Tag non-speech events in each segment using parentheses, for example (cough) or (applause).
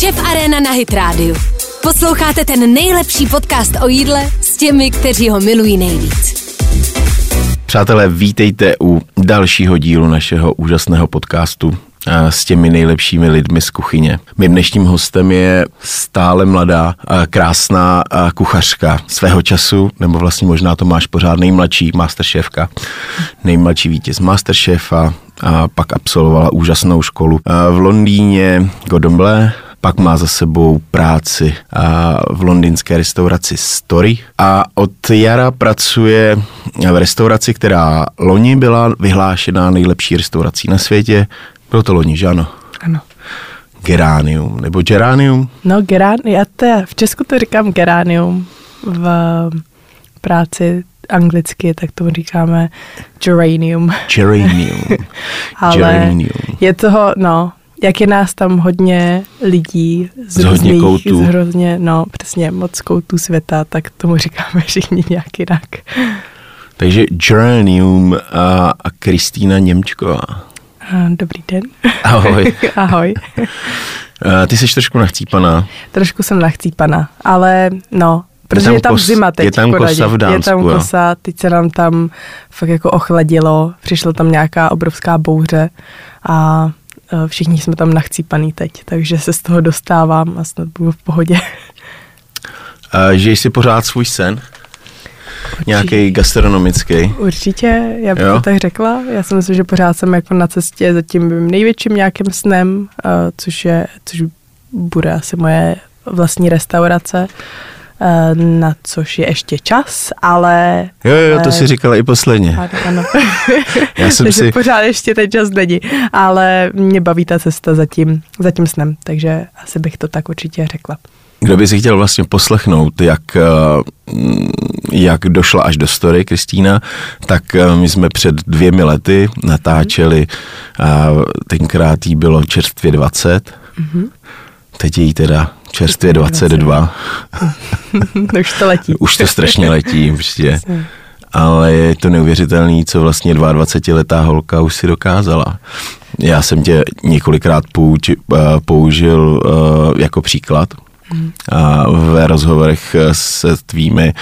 Šef Arena na Hit Radio. Posloucháte ten nejlepší podcast o jídle s těmi, kteří ho milují nejvíc. Přátelé, vítejte u dalšího dílu našeho úžasného podcastu s těmi nejlepšími lidmi z kuchyně. Mým dnešním hostem je stále mladá, krásná kuchařka svého času, nebo vlastně možná to máš pořád nejmladší masterchefka, nejmladší vítěz masterchefa, a pak absolvovala úžasnou školu v Londýně, Godomble, pak má za sebou práci v londýnské restauraci Story a od jara pracuje v restauraci, která loni byla vyhlášena nejlepší restaurací na světě. Bylo to loni, že ano? Ano. Geranium, nebo Geranium? No, gerán, já to, v Česku to říkám Geranium, v práci anglicky, tak tomu říkáme geranium. Geranium. (laughs) Ale geranium. je toho, no, jak je nás tam hodně lidí z, z hodně různých, koutů. Z hrozně, no přesně, moc koutů světa, tak tomu říkáme (laughs) všichni nějak jinak. Takže Geranium a, a Kristýna Němčková. Dobrý den. Ahoj. (laughs) Ahoj. Ty jsi trošku nachcípaná. Trošku jsem nachcípaná, ale no, Protože je tam, je tam kos, zima teď. Je tam kosa v Dánsku, Je tam kosa, teď se nám tam fakt jako ochladilo, přišla tam nějaká obrovská bouře a všichni jsme tam nachcípaný teď, takže se z toho dostávám a snad budu v pohodě. A (laughs) žiješ si pořád svůj sen? Nějaký gastronomický? Určitě, já bych jo? to tak řekla. Já si myslím, že pořád jsem jako na cestě za tím mým největším nějakým snem, uh, což je, což bude asi moje vlastní restaurace na což je ještě čas, ale... Jo, jo, to si říkala i posledně. Ano, (laughs) já jsem takže si... pořád ještě ten čas není, ale mě baví ta cesta za tím, za tím snem, takže asi bych to tak určitě řekla. Kdo by si chtěl vlastně poslechnout, jak, eh, jak došla až do story Kristýna, tak eh, my jsme před dvěmi lety natáčeli, a tenkrát jí bylo čerstvě 20, mm-hmm. Teď je jí teda čerstvě 22. (laughs) Už to letí. Už to strašně letí, (laughs) prostě. Ale je to neuvěřitelný, co vlastně 22-letá holka už si dokázala. Já jsem tě několikrát pouč, eh, použil jako příklad, a v rozhovorech se tvými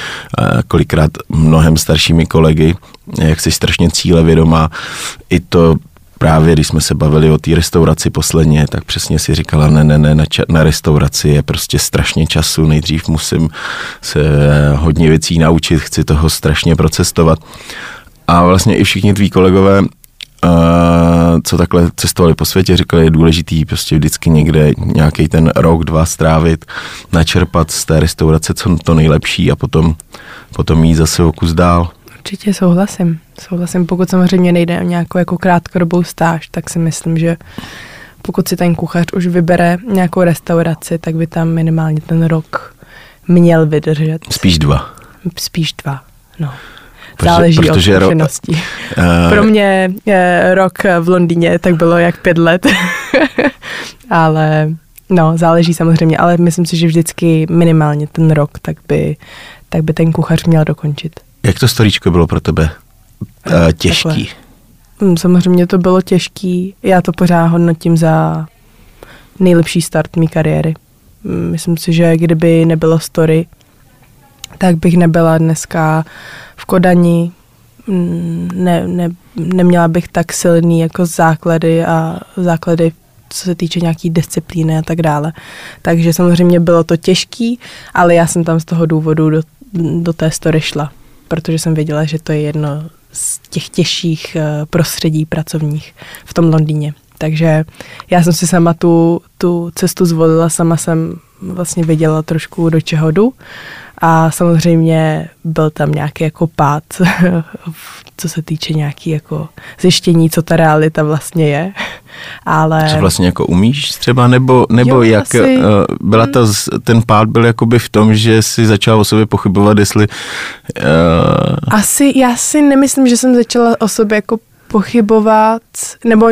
kolikrát mnohem staršími kolegy, jak jsi strašně cílevědomá. I to právě, když jsme se bavili o té restauraci posledně, tak přesně si říkala, ne, ne, ne, na, ča- na restauraci je prostě strašně času, nejdřív musím se hodně věcí naučit, chci toho strašně procestovat. A vlastně i všichni tví kolegové co takhle cestovali po světě, říkali, je důležitý prostě vždycky někde nějaký ten rok, dva strávit, načerpat z té restaurace co to nejlepší a potom, potom jít zase o kus dál. Určitě souhlasím. Souhlasím, pokud samozřejmě nejde o nějakou jako krátkodobou stáž, tak si myslím, že pokud si ten kuchař už vybere nějakou restauraci, tak by tam minimálně ten rok měl vydržet. Spíš dva. Spíš dva, no. Záleží protože od zkušeností. Ro- uh, Pro mě je rok v Londýně tak bylo jak pět let, (laughs) ale no, záleží samozřejmě, ale myslím si, že vždycky minimálně ten rok, tak by, tak by ten kuchař měl dokončit. Jak to storíčko bylo pro tebe uh, těžký? Takhle. Hm, samozřejmě to bylo těžký. Já to pořád hodnotím za nejlepší start mé kariéry. Hm, myslím si, že kdyby nebylo story, tak bych nebyla dneska v Kodani, mm, ne, ne, neměla bych tak silný jako základy a základy co se týče nějaký disciplíny a tak dále. Takže samozřejmě bylo to těžký, ale já jsem tam z toho důvodu do, do té story šla, protože jsem věděla, že to je jedno z těch těžších eh, prostředí pracovních v tom Londýně. Takže já jsem si sama tu, tu cestu zvolila, sama jsem vlastně věděla trošku, do čeho jdu a samozřejmě byl tam nějaký jako pád, (laughs) co se týče nějaký jako zjištění, co ta realita vlastně je. (laughs) Ale... Co vlastně jako umíš třeba, nebo, nebo jo, jak asi... uh, byla ta, ten pád byl jakoby v tom, že si začala o sobě pochybovat, jestli... Uh... Asi, já si nemyslím, že jsem začala o sobě jako pochybovat, nebo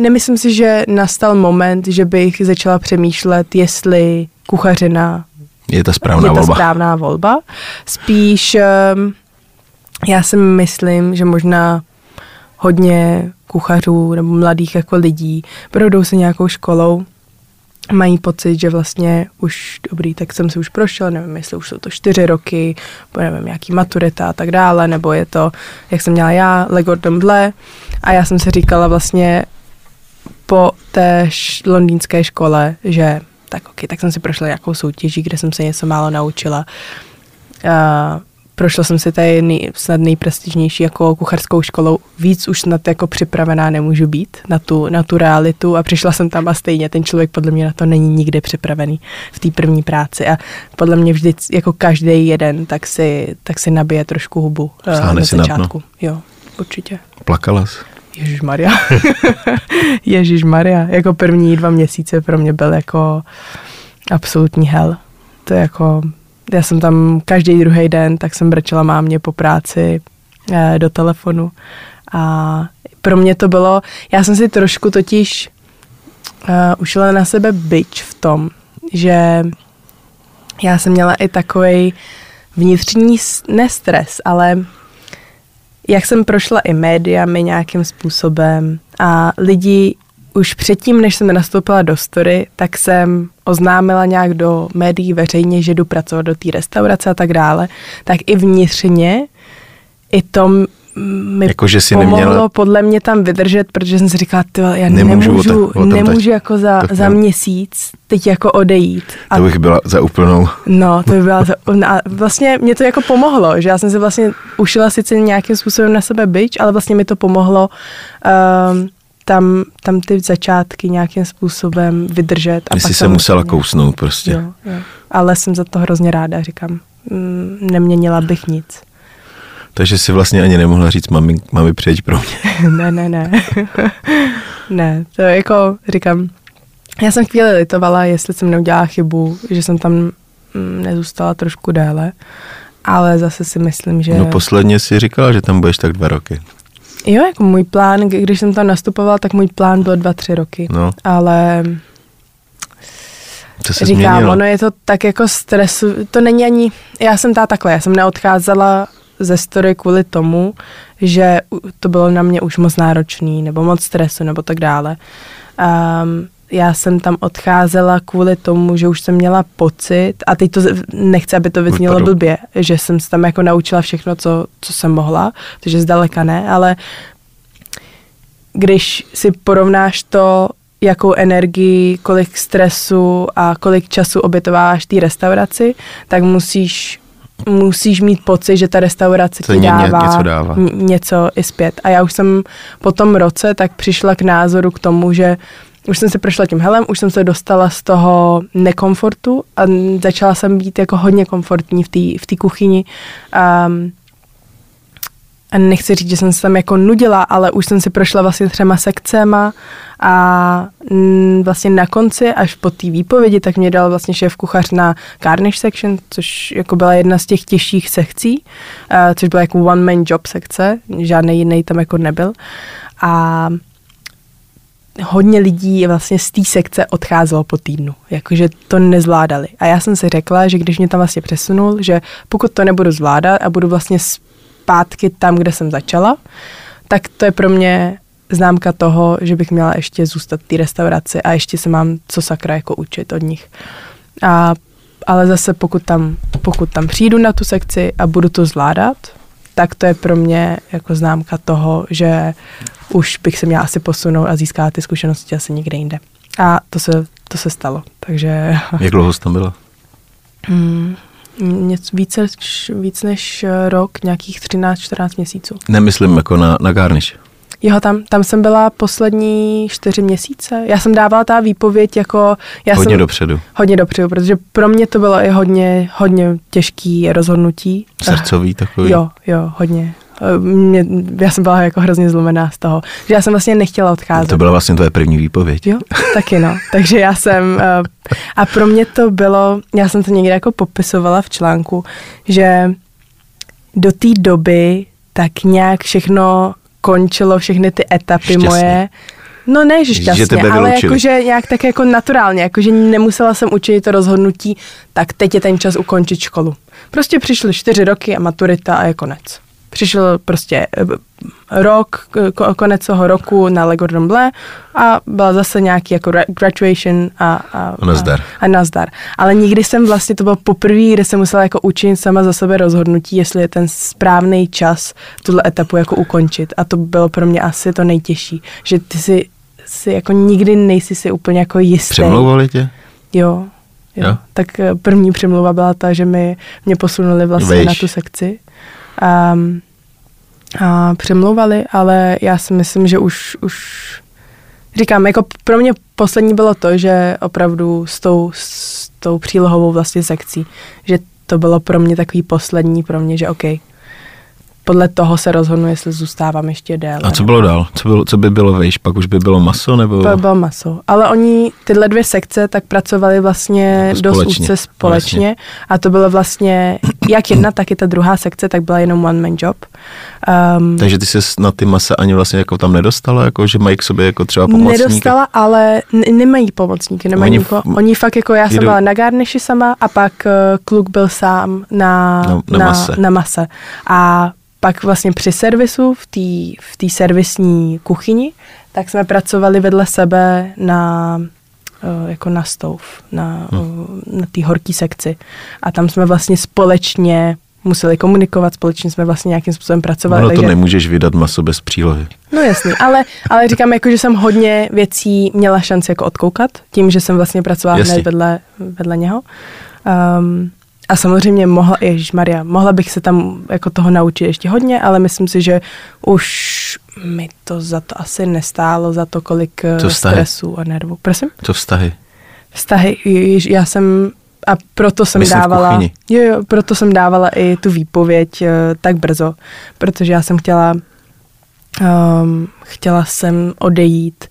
nemyslím si, že nastal moment, že bych začala přemýšlet, jestli kuchařina je ta správná je volba. správná volba. Spíš um, já si myslím, že možná hodně kuchařů nebo mladých jako lidí projdou se nějakou školou mají pocit, že vlastně už dobrý, tak jsem si už prošel, nevím, jestli už jsou to čtyři roky, nevím, nějaký maturita a tak dále, nebo je to, jak jsem měla já, Legordon Ble. A já jsem si říkala vlastně po té š- londýnské škole, že tak ok, tak jsem si prošla nějakou soutěží, kde jsem se něco málo naučila. Uh, prošla jsem si tady nej, snad nejprestižnější jako kuchařskou školou. Víc už snad jako připravená nemůžu být na tu, na tu realitu a přišla jsem tam a stejně ten člověk podle mě na to není nikdy připravený v té první práci a podle mě vždy jako každý jeden tak si, tak si nabije trošku hubu uh, Sáhne na začátku. Jo, určitě. Plakala jsi? Ježíš Maria. (laughs) Ježíš Maria. Jako první dva měsíce pro mě byl jako absolutní hell. To je jako, já jsem tam každý druhý den, tak jsem brečela mámě po práci eh, do telefonu a pro mě to bylo, já jsem si trošku totiž uh, ušila na sebe byč v tom, že já jsem měla i takový vnitřní, s- ne stres, ale jak jsem prošla i médiami nějakým způsobem a lidi už předtím, než jsem nastoupila do story, tak jsem oznámila nějak do médií veřejně, že jdu pracovat do té restaurace a tak dále, tak i vnitřně i to mi Jako, že jsi pomohlo neměla- podle mě tam vydržet, protože jsem si říkala, ty já Nemůžu nemůžu, o ta- o nemůžu jako za, Tak za měsíc teď jako odejít. A To bych byla za úplnou. No, to by byla to, a vlastně mě to jako pomohlo, že já jsem si vlastně ušila sice nějakým způsobem na sebe byč, ale vlastně mi to pomohlo um, tam, tam ty začátky nějakým způsobem vydržet. A jsi se musela samozřejmě- kousnout prostě. Jo, jo. Ale jsem za to hrozně ráda, říkám. Mm, neměnila bych nic. Takže si vlastně ani nemohla říct, mami, mami přejď pro mě. (laughs) ne, ne, ne. (laughs) ne, to je jako, říkám, já jsem chvíli litovala, jestli jsem neudělala chybu, že jsem tam mm, nezůstala trošku déle, ale zase si myslím, že... No posledně si říkala, že tam budeš tak dva roky. Jo, jako můj plán, když jsem tam nastupovala, tak můj plán byl dva, tři roky. No, Ale co se říkám, změnilo? ono je to tak jako stresu, to není ani, já jsem ta takhle, já jsem neodcházela ze story kvůli tomu, že to bylo na mě už moc náročný, nebo moc stresu, nebo tak dále. Um, já jsem tam odcházela kvůli tomu, že už jsem měla pocit, a teď to nechci, aby to vyznělo blbě, že jsem se tam jako naučila všechno, co, co jsem mohla, takže zdaleka ne, ale když si porovnáš to, jakou energii, kolik stresu a kolik času obětováváš té restauraci, tak musíš musíš mít pocit, že ta restaurace To ti dává něco dává. něco i zpět. A já už jsem po tom roce tak přišla k názoru k tomu, že už jsem se prošla tím helem, už jsem se dostala z toho nekomfortu a začala jsem být jako hodně komfortní v té v kuchyni. Um, a nechci říct, že jsem se tam jako nudila, ale už jsem si prošla vlastně třema sekcema a vlastně na konci, až po té výpovědi, tak mě dal vlastně šéf kuchař na garnish section, což jako byla jedna z těch těžších sekcí, uh, což byla jako one man job sekce, žádný jiný tam jako nebyl. A hodně lidí vlastně z té sekce odcházelo po týdnu, jakože to nezvládali. A já jsem si řekla, že když mě tam vlastně přesunul, že pokud to nebudu zvládat a budu vlastně zpátky tam, kde jsem začala, tak to je pro mě známka toho, že bych měla ještě zůstat v té restauraci a ještě se mám co sakra jako učit od nich. A, ale zase pokud tam, pokud tam přijdu na tu sekci a budu to zvládat, tak to je pro mě jako známka toho, že už bych se měla asi posunout a získat ty zkušenosti asi někde jinde. A to se, to se stalo, takže Jak dlouho jsi tam byla? mm, něco více, víc než rok, nějakých 13-14 měsíců. Nemyslím jako na, na garniš. Jo, tam, tam jsem byla poslední čtyři měsíce. Já jsem dávala ta výpověď jako... Já Hodně jsem, dopředu. Hodně dopředu, protože pro mě to bylo i hodně, hodně těžký rozhodnutí. Srdcový takový. Jo, jo, hodně. Mě, já jsem byla jako hrozně zlomená z toho, že já jsem vlastně nechtěla odcházet. To byla vlastně tvoje první výpověď. Jo, taky no. Takže já jsem, (laughs) eh, a pro mě to bylo, já jsem to někde jako popisovala v článku, že do té doby tak nějak všechno končilo, všechny ty etapy Šťastně. moje. No ne, že Že šťastně, tebe ale jakože nějak tak jako naturálně, jakože nemusela jsem učit to rozhodnutí, tak teď je ten čas ukončit školu. Prostě přišly čtyři roky a maturita a je konec. Přišel prostě eh, rok, ko- konec toho roku na Le Gordon Bleu a byla zase nějaký jako ra- graduation a, a, A nazdar. A, a nazdar. Ale nikdy jsem vlastně, to bylo poprvé, kde jsem musela jako učinit sama za sebe rozhodnutí, jestli je ten správný čas tuhle etapu jako ukončit. A to bylo pro mě asi to nejtěžší, že ty si, si jako nikdy nejsi si úplně jako jistý. Přemlouvali tě? Jo, jo. Jo? Tak eh, první přemluva byla ta, že mi, mě posunuli vlastně Vejš. na tu sekci. Um, a přemlouvali, ale já si myslím, že už, už říkám, jako pro mě poslední bylo to, že opravdu s tou, s tou přílohovou vlastně sekcí, že to bylo pro mě takový poslední pro mě, že OK, podle toho se rozhodnu, jestli zůstávám ještě déle. A co bylo dál? Co, bylo, co by bylo vejš? Pak už by bylo maso? Nebo... to bylo maso. Ale oni, tyhle dvě sekce, tak pracovali vlastně Jako dost společně. úzce společně. A to bylo vlastně, jak jedna, tak i ta druhá sekce, tak byla jenom one man job. Um, Takže ty se na ty masa ani vlastně jako tam nedostala, jako že mají k sobě jako třeba pomocníky? Nedostala, ale n- nemají pomocníky, nemají Oni nikoho. Oni fakt jako, já jsem byla na garniši sama a pak uh, kluk byl sám na, Na- na mase. na mase. A pak vlastně při servisu v té v servisní kuchyni, tak jsme pracovali vedle sebe na jako na stov, na, Hm. uh, na té horké sekci. A tam jsme vlastně společně museli komunikovat, společně jsme vlastně nějakým způsobem pracovali. Ono to takže... nemůžeš vydat maso bez přílohy. No jasný, ale, ale říkám, jako, že jsem hodně věcí měla šanci jako odkoukat, tím, že jsem vlastně pracovala Jasně. hned vedle, vedle něho. Um, a samozřejmě mohla, Maria, mohla bych se tam jako toho naučit ještě hodně, ale myslím si, že už mi to za to asi nestálo, za to, kolik eh, Co vztahy? stresu a nervů. Prosím? Co vztahy? Vztahy, já jsem a proto jsem Myslím dávala, jo, jo, proto jsem dávala i tu výpověď eh, tak brzo, protože já jsem chtěla, um, chtěla jsem odejít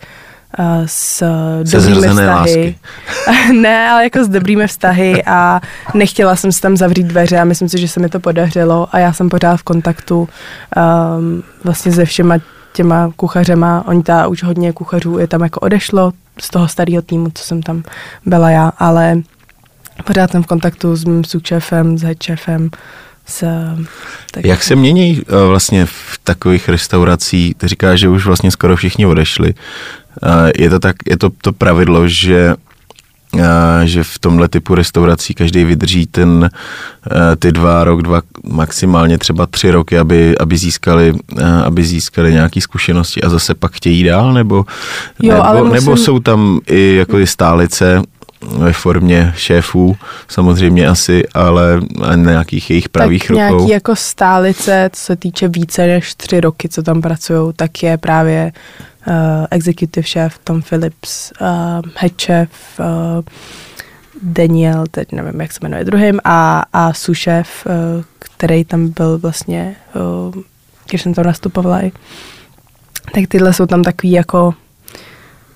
uh, s Se dobrými vztahy. (laughs) ne, ale jako s dobrými vztahy a nechtěla jsem si tam zavřít dveře a myslím si, že se mi to podařilo a já jsem pořád v kontaktu um, vlastně se všema těma kuchařema. Oni ta už hodně kuchařů je tam jako odešlo z toho starého týmu, co jsem tam byla já, ale pořád jsem v kontaktu s mým subšéfem, s headchefem, s... Tak Jak se mění eh, vlastně v takových restauracích, ty říkáš, že už vlastně skoro všichni odešli. Eh, Je to tak, je to to pravidlo, že že v tomhle typu restaurací každý vydrží ten, eh, ty dva rok, dva, maximálně třeba tři roky, aby, aby, získali, eh, aby získali nějaké zkušenosti a zase pak chtějí dál, nebo, Jo, nebo, musím- nebo jsou tam i jako i stálice ve formě šéfů, samozřejmě asi, ale nějakých jejich pravých tak rukou. nějaký jako stálice, co se týče více než tři roky, co tam pracují, tak je právě uh, executive chef Tom Phillips, uh, head chef uh, Daniel, teď nevím, jak se jmenuje druhým, a, a sous chef, uh, který tam byl vlastně, uh, když jsem tam nastupovala i. Tak tyhle jsou tam takový jako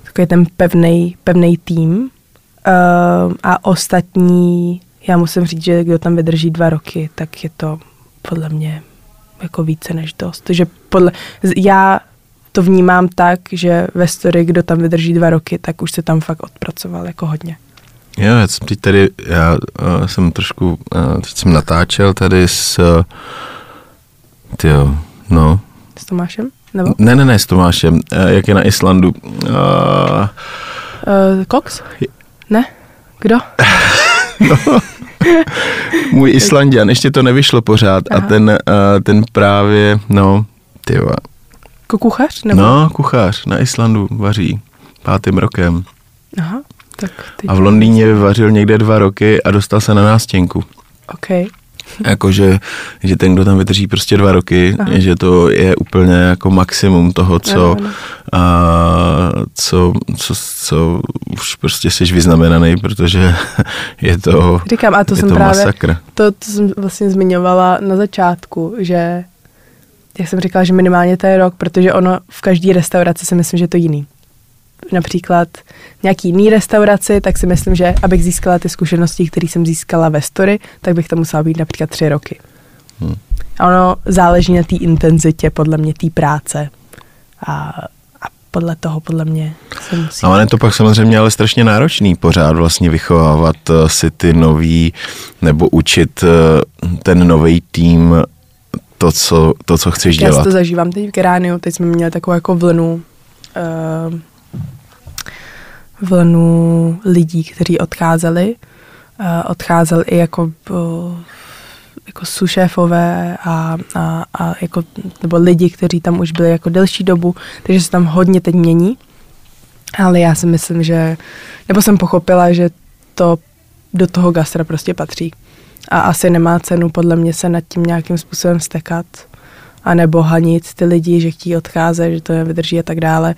takový ten pevný, pevný tým. Uh, a ostatní, já musím říct, že kdo tam vydrží dva roky, tak je to podle mě jako více než dost. Takže podle, já to vnímám tak, že ve story, kdo tam vydrží dva roky, tak už se tam fakt odpracoval jako hodně. Jo, já jsem teď tady, já uh, jsem trošku, uh, teď jsem natáčel tady s, uh, tyjo, no, S Tomášem? Nebo? ne, ne, ne, s Tomášem, uh, jak je na Islandu. Uh, Uh, Cox? Ne? Kdo? (laughs) můj Islandian, ještě to nevyšlo pořád a Aha. ten, uh, ten právě, no, tyjo, Jako kuchař? Nebo? no, kuchař na Islandu vaří pátým rokem. Aha, tak teď. A v Londýně vařil někde dva roky a dostal se na nástěnku. OK. Jakože, že ten, kdo tam vydrží prostě dva roky, Aha. že to je úplně jako maximum toho, co, Ano, ano. a, co, co, co už prostě jsi vyznamenaný, protože (laughs) je to, Říkám, a to jsem to právě, masakr. to, to jsem vlastně zmiňovala na začátku, že jak jsem říkala, že minimálně to je rok, protože ono v každé restauraci si myslím, že je to jiný. Například nějaký jiný restauraci, tak si myslím, že abych získala ty zkušenosti, které jsem získala ve story, tak bych to musela být například tři roky. Hmm. A ono záleží na té intenzitě, podle mě, té práce. A, a podle toho, podle mě, se musí... A ono je to pak samozřejmě ale strašně náročný pořád vlastně vychovávat eh, si ty nový, nebo učit eh, ten nový tým to, co, to, co chceš Já dělat. to zažívám teď v Gerániu, teď jsme měli takovou jako vlnu uh, vlnu lidí, kteří odcházeli. Uh, odcházeli i jako uh, jako sušéfové a, a, a jako, nebo lidi, kteří tam už byli jako delší dobu, takže se tam hodně teď mění. Ale já si myslím, že, nebo jsem pochopila, že to do toho gastra prostě patří. A asi nemá cenu podle mě se nad tím nějakým způsobem stekat a nebo hanit ty lidi, že chtějí odcházet, že to nevydrží a tak dále.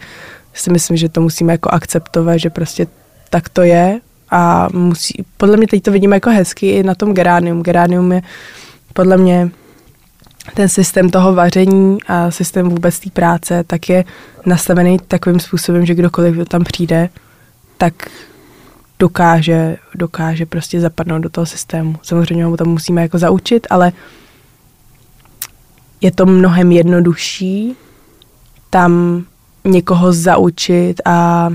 Si myslím, že to musíme jako akceptovat, že prostě tak to je a musí, podle mě teď to vidíme jako hezky i na tom geránium. Geránium je podle mě ten systém toho vaření a systém vůbec té práce tak je nastavený takovým způsobem, že kdokoliv kdo tam přijde, tak dokáže, dokáže prostě zapadnout do toho systému. Samozřejmě ho tam musíme jako zaučit, ale je to mnohem jednodušší tam někoho zaučit a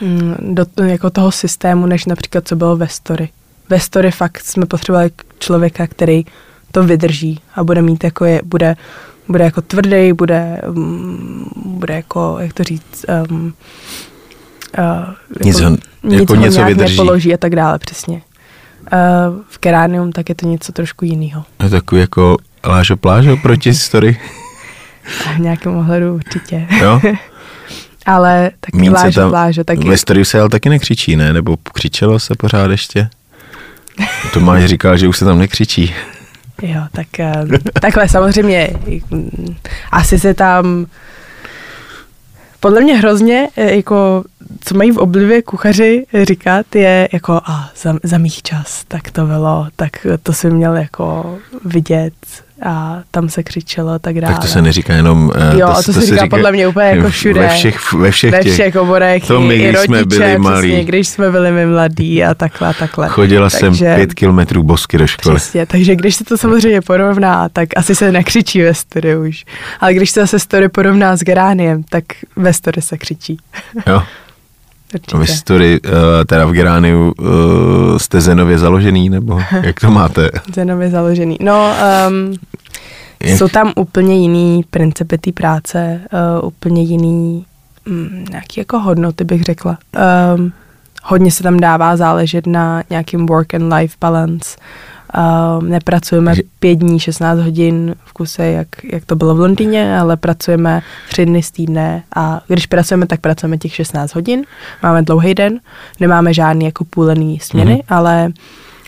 mm, do jako toho systému, než například co bylo ve story. Ve story fakt jsme potřebovali člověka, který to vydrží a bude mít jako je, bude, bude jako tvrdý, bude, um, bude jako, jak to říct, um, uh, jako, Nic ho- nic jako ho něco vydrží. nepoloží a tak dále, přesně. Uh, v Keránium tak je to něco trošku jiného. Je takový jako Lážo Plážo proti story. V nějakém ohledu určitě. Jo? (laughs) Ale taky Míň se Lážo tam, Plážo, taky Ve story se ale taky nekřičí, ne? Nebo křičelo se pořád ještě? Tomáš (laughs) říkal, že už se tam nekřičí. Jo, tak eh, takhle samozřejmě mm, asi se tam podle mě hrozně, eh, jako, co mají v oblibě kuchaři říkat, je jako a za, za mých čas, tak to bylo, tak to si měl jako vidět a tam se křičelo a tak dále. Tak to se neříká jenom... eh, Jo, a to se říká podle mě úplně jako všude. Ve všech, ve všech, ve těch. všech oborech, To my, i, když jsme rodiče, byli malí. přesně, když jsme byli my mladí a takhle a takhle. Chodila jsem Takže- pět kilometrů bosky do školy. Přesně, takže když se to samozřejmě porovná, tak asi se nekřičí ve story už. Ale když se zase story porovná s Gerániem, tak ve story se křičí. Jo. (laughs) Určitě. Ve story, uh, teda v Gerániu, uh, jste zenově založený, nebo (laughs) jak to máte? Zenově založený. No, um, Jak- jsou tam úplně jiný principy té práce, uh, úplně jiný um, nějaký jako hodnoty, bych řekla. Um, hodně se tam dává záležet na nějakým work and life balance. Um, nepracujeme Že- pět dní, 16 hodin v kuse, jak, jak to bylo v Londýně, ale pracujeme tři dny z týdne a když pracujeme, tak pracujeme těch 16 hodin. Máme dlouhý den, nemáme žádný jako půlený směny, Mhm. mm-hmm. ale,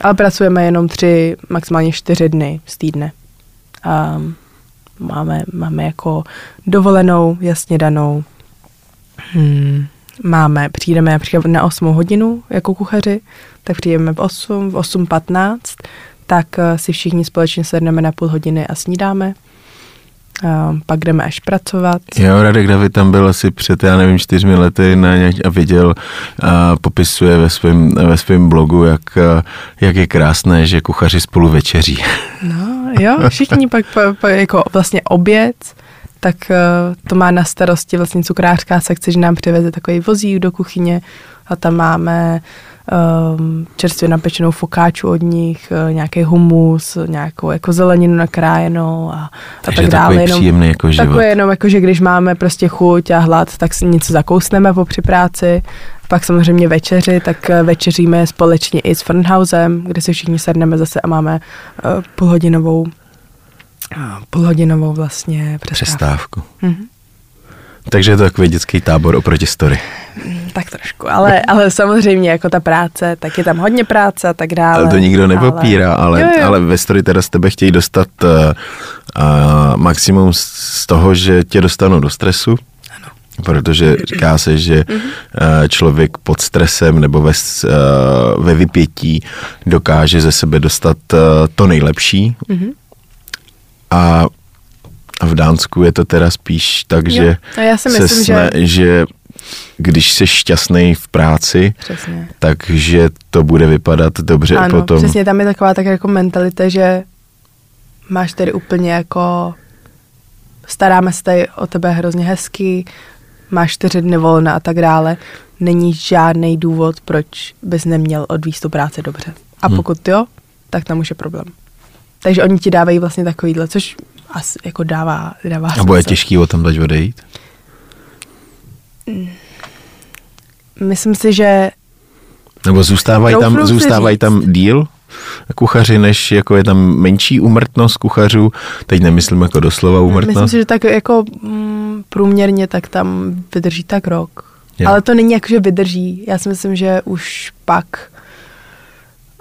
ale pracujeme jenom tři, maximálně čtyři dny z týdne. Um, máme, máme jako dovolenou, jasně danou. Hmm, máme, přijdeme například na 8 hodinu jako kuchaři, tak přijdeme v 8, v 8.15, tak eh, si všichni společně sedneme na půl hodiny a snídáme. Um, pak jdeme až pracovat. Jo, Radek David tam byl asi před, já nevím, čtyřmi lety na nějak, a viděl, a popisuje ve svém ve svém blogu, jak, a, jak je krásné, že kuchaři spolu večeří. No, jo, všichni pak, pa, pa, jako vlastně oběd, tak to má na starosti vlastně cukrářská sekce, že nám přiveze takový vozík do kuchyně a tam máme um, čerstvě napečenou fokáču od nich, uh, nějaký humus, nějakou jako zeleninu nakrájenou a, a tak dále. takový příjemný jako život. Takové jenom jako, že když máme prostě chuť a hlad, tak si něco zakousneme po při práci. Pak samozřejmě večeři, tak eh, večeříme společně i s Fernhausem, kde si všichni sedneme zase a máme uh, půlhodinovou půlhodinovou vlastně přestávku. Přestávku. Mhm. Takže je to takový dětský tábor oproti story. Tak trošku, ale, ale samozřejmě jako ta práce, tak je tam hodně práce a tak dále. Ale to nikdo nepopírá, ale, Jo, ale, jo. ale ve story teda z tebe chtějí dostat uh, uh, maximum z, z toho, že tě dostanou do stresu. Ano. Protože říká se, že uh, člověk pod stresem nebo ve, uh, ve vypětí dokáže ze sebe dostat to nejlepší. Mhm. A a v Dánsku je to teda spíš tak, Jo. že, A já si se myslím, že- že když jsi šťastný v práci, Přesně. takže to bude vypadat dobře Ano, potom. přesně tam je taková tak jako mentalita, že máš tady úplně jako staráme se tady o tebe hrozně hezky, máš čtyři dny volna a tak dále. Není žádný důvod, proč bys neměl odvíst tu práci dobře. A Hmm. pokud jo, tak tam už je problém. Takže oni ti dávají vlastně takovýhle, což asi jako dává, dává A bude smysl. těžký o tom dať odejít? Myslím si, že Nebo zůstávají tam, zůstávají tam díl kuchaři, než jako je tam menší úmrtnost kuchařů? Teď nemyslím jako doslova myslím úmrtnost. si, že tak jako mm, průměrně tak tam vydrží tak rok. Jo. Ale to není jako, že vydrží. Já si myslím, že už pak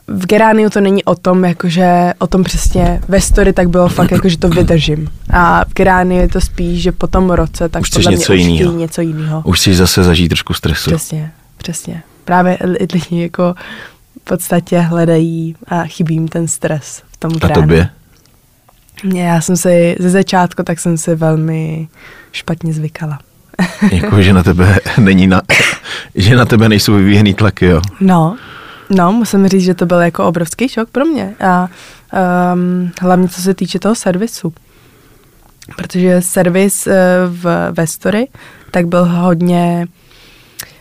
v Gerániu to není o tom, jakože o tom přesně ve story tak bylo fakt, jako, že to vydržím. A v Gerániu je to spíš, že po tom roce tak Už chceš podle něco mě už jinýho. něco jiného. Už si zase zažít trošku stresu. Přesně, přesně. Právě li- lidi jako v podstatě hledají a chybí jim ten stres v tom A Gerániu. tobě? Já jsem si ze začátku, tak jsem si velmi špatně zvykala. Jako, že na tebe (laughs) není na, (laughs) že na tebe nejsou vyvíjený tlaky, jo? No, no, musím říct, že to byl jako obrovský šok pro mě. A um, hlavně co se týče toho servisu. Protože servis uh, v Vestory tak byl hodně,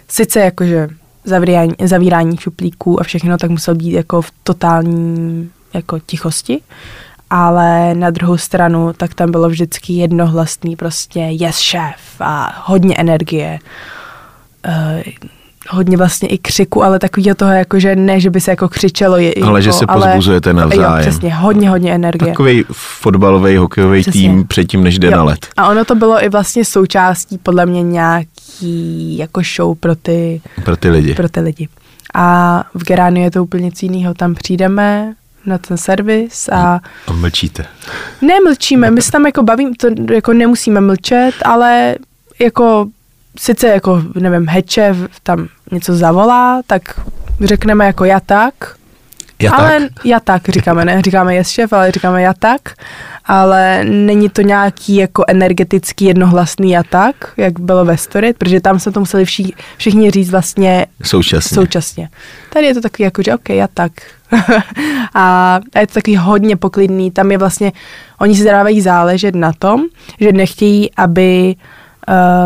sice jakože zavírání, zavírání šuplíků a všechno, tak musel být jako v totální jako tichosti, ale na druhou stranu, tak tam bylo vždycky jednohlasný prostě yes šéf a hodně energie. Uh, hodně vlastně i křiku, ale takového toho, jako že ne, že by se jako křičelo. Je, Ale že jako, se pozbuzujete navzájem. Jo, přesně, hodně, hodně energie. Takový fotbalový, hokejový Přesně. tým předtím, než jde Jo. na let. A ono to bylo i vlastně součástí podle mě nějaký jako show pro ty, Pro ty lidi. pro ty lidi. A v Geránu je to úplně něco jiného. Tam přijdeme na ten servis a A mlčíte. nemlčíme, my se tam jako bavím, to jako nemusíme mlčet, ale jako sice jako, nevím, heče tam něco zavolá, tak řekneme jako já tak, Já ale tak? já tak říkáme, ne říkáme jest šéf, ale říkáme já tak, ale není to nějaký jako energetický jednohlasný já tak, jak bylo ve story, protože tam se to museli vši, všichni říct vlastně Současně. současně. Tady je to takový jako, že ok, já tak. (laughs) a, a je to takový hodně poklidný, tam je vlastně, oni si dávají záležet na tom, že nechtějí, aby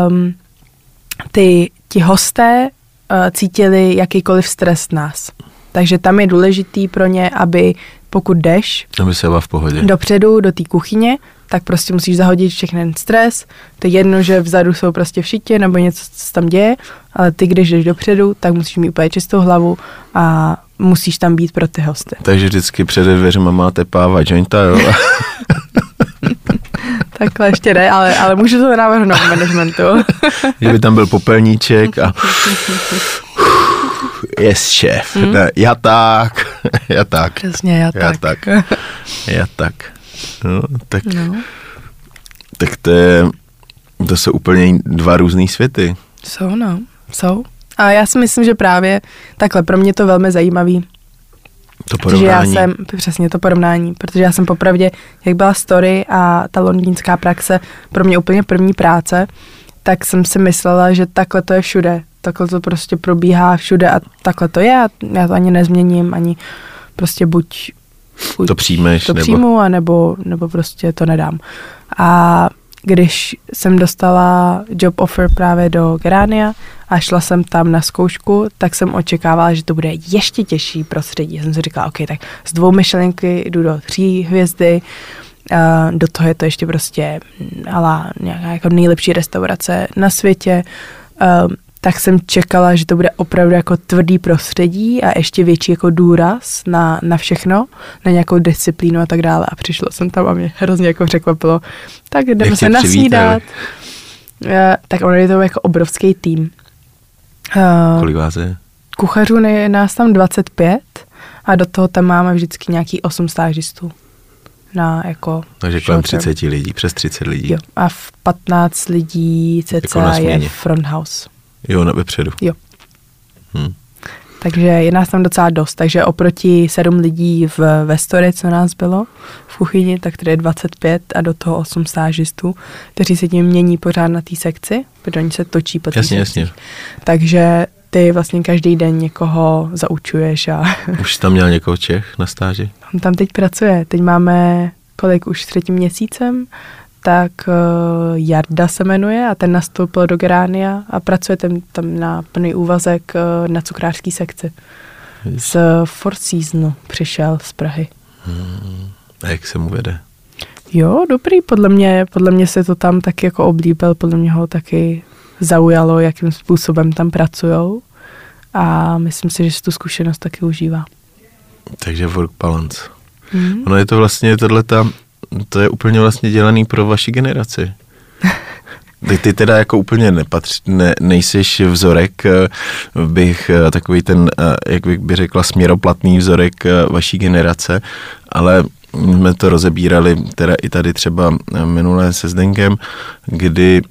um, ty, ti hosté cítili jakýkoliv stres nás. Takže tam je důležitý pro ně, aby pokud jdeš Aby se v pohodě. dopředu do té kuchyně, tak prostě musíš zahodit všechny ten stres. To je jedno, že vzadu jsou prostě všichni nebo něco, co se tam děje, ale ty, když jdeš dopředu, tak musíš mít úplně čistou hlavu a musíš tam být pro ty hosty. Takže vždycky před dveřma máte páva jointa, jo? (laughs) Takhle ještě ne, ale, ale můžu to navrhnout managementu. (laughs) že by tam byl popelníček a yes, šéf. Hmm? Ne, já tak, (laughs) já tak, Přesně, já já tak. tak, já tak. No, tak, No, tak to, je, to jsou úplně dva různý světy. jsou, no, jsou. A já si myslím, že právě takhle, pro mě to velmi zajímavý, To Protože já porovnání. jsem, přesně to porovnání, protože já jsem popravdě, jak byla story a ta londýnská praxe pro mě úplně první práce, tak jsem si myslela, že takhle to je všude. Takhle to prostě probíhá všude a takhle to je a já to ani nezměním, ani prostě buď, buď To přijmeš, to nebo- přijmu, a nebo, nebo prostě to nedám. A když jsem dostala job offer právě do Geránia a šla jsem tam na zkoušku, tak jsem očekávala, že to bude ještě těžší prostředí. Já jsem si říkala, OK, tak z dvou myšlenky jdu do tří hvězdy, do toho je to ještě prostě mm, ala nějaká jako nejlepší restaurace na světě. Tak jsem čekala, že to bude opravdu jako tvrdý prostředí a ještě větší jako důraz na, na všechno, na nějakou disciplínu a tak dále. A přišla jsem tam a mě hrozně jako překvapilo. Tak jdeme se nasnídat. přivítali? Eh, Tak ono je to jako obrovský tým. Uh, Kolik vás je? kuchařů je nás tam 25 a do toho tam máme vždycky nějaký 8 stážistů. Na jako Takže kolem short term. 30 lidí, přes 30 lidí. Jo. A v 15 lidí Jako cca na je front house. Jo, na vepředu. Jo. Hm. Takže je nás tam docela dost. Takže oproti sedm lidí v Vestory, co nás bylo v kuchyni, tak tady je 25 a do toho 8 stážistů, kteří se tím mění pořád na té sekci, protože oni se točí po Jasně, sekci. jasně. Takže ty vlastně každý den někoho zaučuješ a (laughs) Už tam měl někoho Čech na stáži? on tam teď pracuje. Teď máme kolik už třetím měsícem, tak uh, Jarda se jmenuje a ten nastoupil do Geránia a pracuje tam, tam na plný úvazek uh, na cukrářské sekci. Z Four Seasonu přišel z Prahy. A jak se mu vede? Jo, dobrý, podle mě, podle mě se to tam taky jako oblíbil, podle mě ho taky zaujalo, jakým způsobem tam pracujou a myslím si, že si tu zkušenost taky užívá. Takže work balance. Mm. Ono je to vlastně tohleta, to je úplně vlastně dělaný pro vaši generaci. Ty, ty teda jako úplně nepatř, ne, nejsiš vzorek, eh, bych eh, takový ten, eh, jak bych by řekla, směroplatný vzorek vaší generace, ale jsme to rozebírali teda i tady třeba minulé se Zdenkem, kdy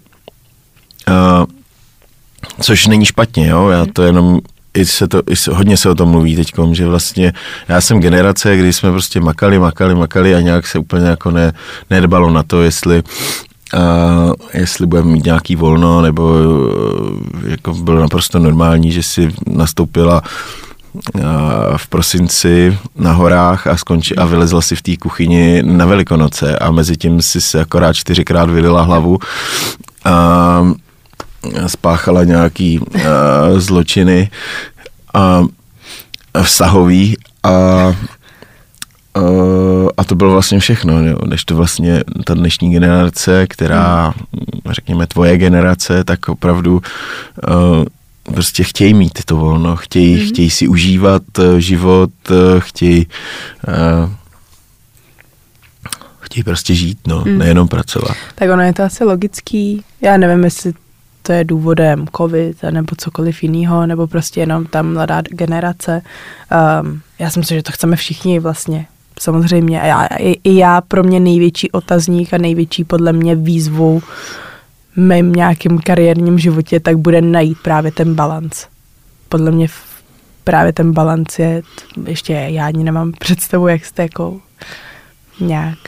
což není špatně, jo, já to jenom i se to, i se, hodně se o tom mluví teď, že vlastně já jsem generace, kdy jsme prostě makali, makali, makali a nějak se úplně jako ne, nedbalo na to, jestli Uh, jestli budeme mít nějaký volno, nebo uh, jako bylo naprosto normální, že si nastoupila v prosinci na horách a skonči, a vylezla si v té kuchyni na Velikonoce a mezi tím si se akorát čtyřikrát vylila hlavu. A spáchala nějaký uh, zločiny a, a vztahový a Uh, a to bylo vlastně všechno, jo. než to vlastně ta dnešní generace, která, hmm. řekněme, tvoje generace, tak opravdu uh, prostě chtějí mít to volno, chtějí, hmm. chtějí si užívat život, chtějí uh, chtějí prostě žít, no, hmm. nejenom pracovat. Tak ono je to asi logický. Já nevím, jestli to je důvodem covid nebo cokoliv jiného, nebo prostě jenom ta mladá generace. Um, já si myslím, že to chceme všichni vlastně samozřejmě. A já, i, i já pro mě největší otazník a největší podle mě výzvou v mém nějakém kariérním životě, tak bude najít právě ten balans. Podle mě právě ten balans je, ještě já ani nemám představu, jak jste jako nějak...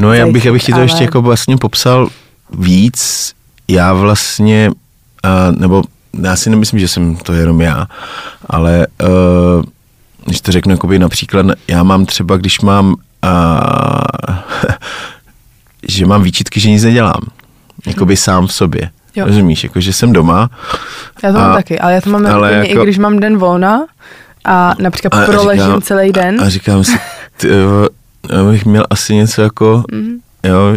No já bych, já bych ti to ale... ještě jako vlastně popsal víc. Já vlastně, uh, nebo já si nemyslím, že jsem to jenom já, ale uh, když to řeknu jakoby například, já mám třeba, když mám, uh, (laughs) že mám výčitky, že nic nedělám. Jakoby sám v sobě. Jo. Rozumíš, jako že jsem doma. Já to a, mám taky, ale já to mám ale jako, i když mám den volna a například a proležím říkám, celý den. A, a říkám si, ty, já bych měl asi něco jako, mm. jo,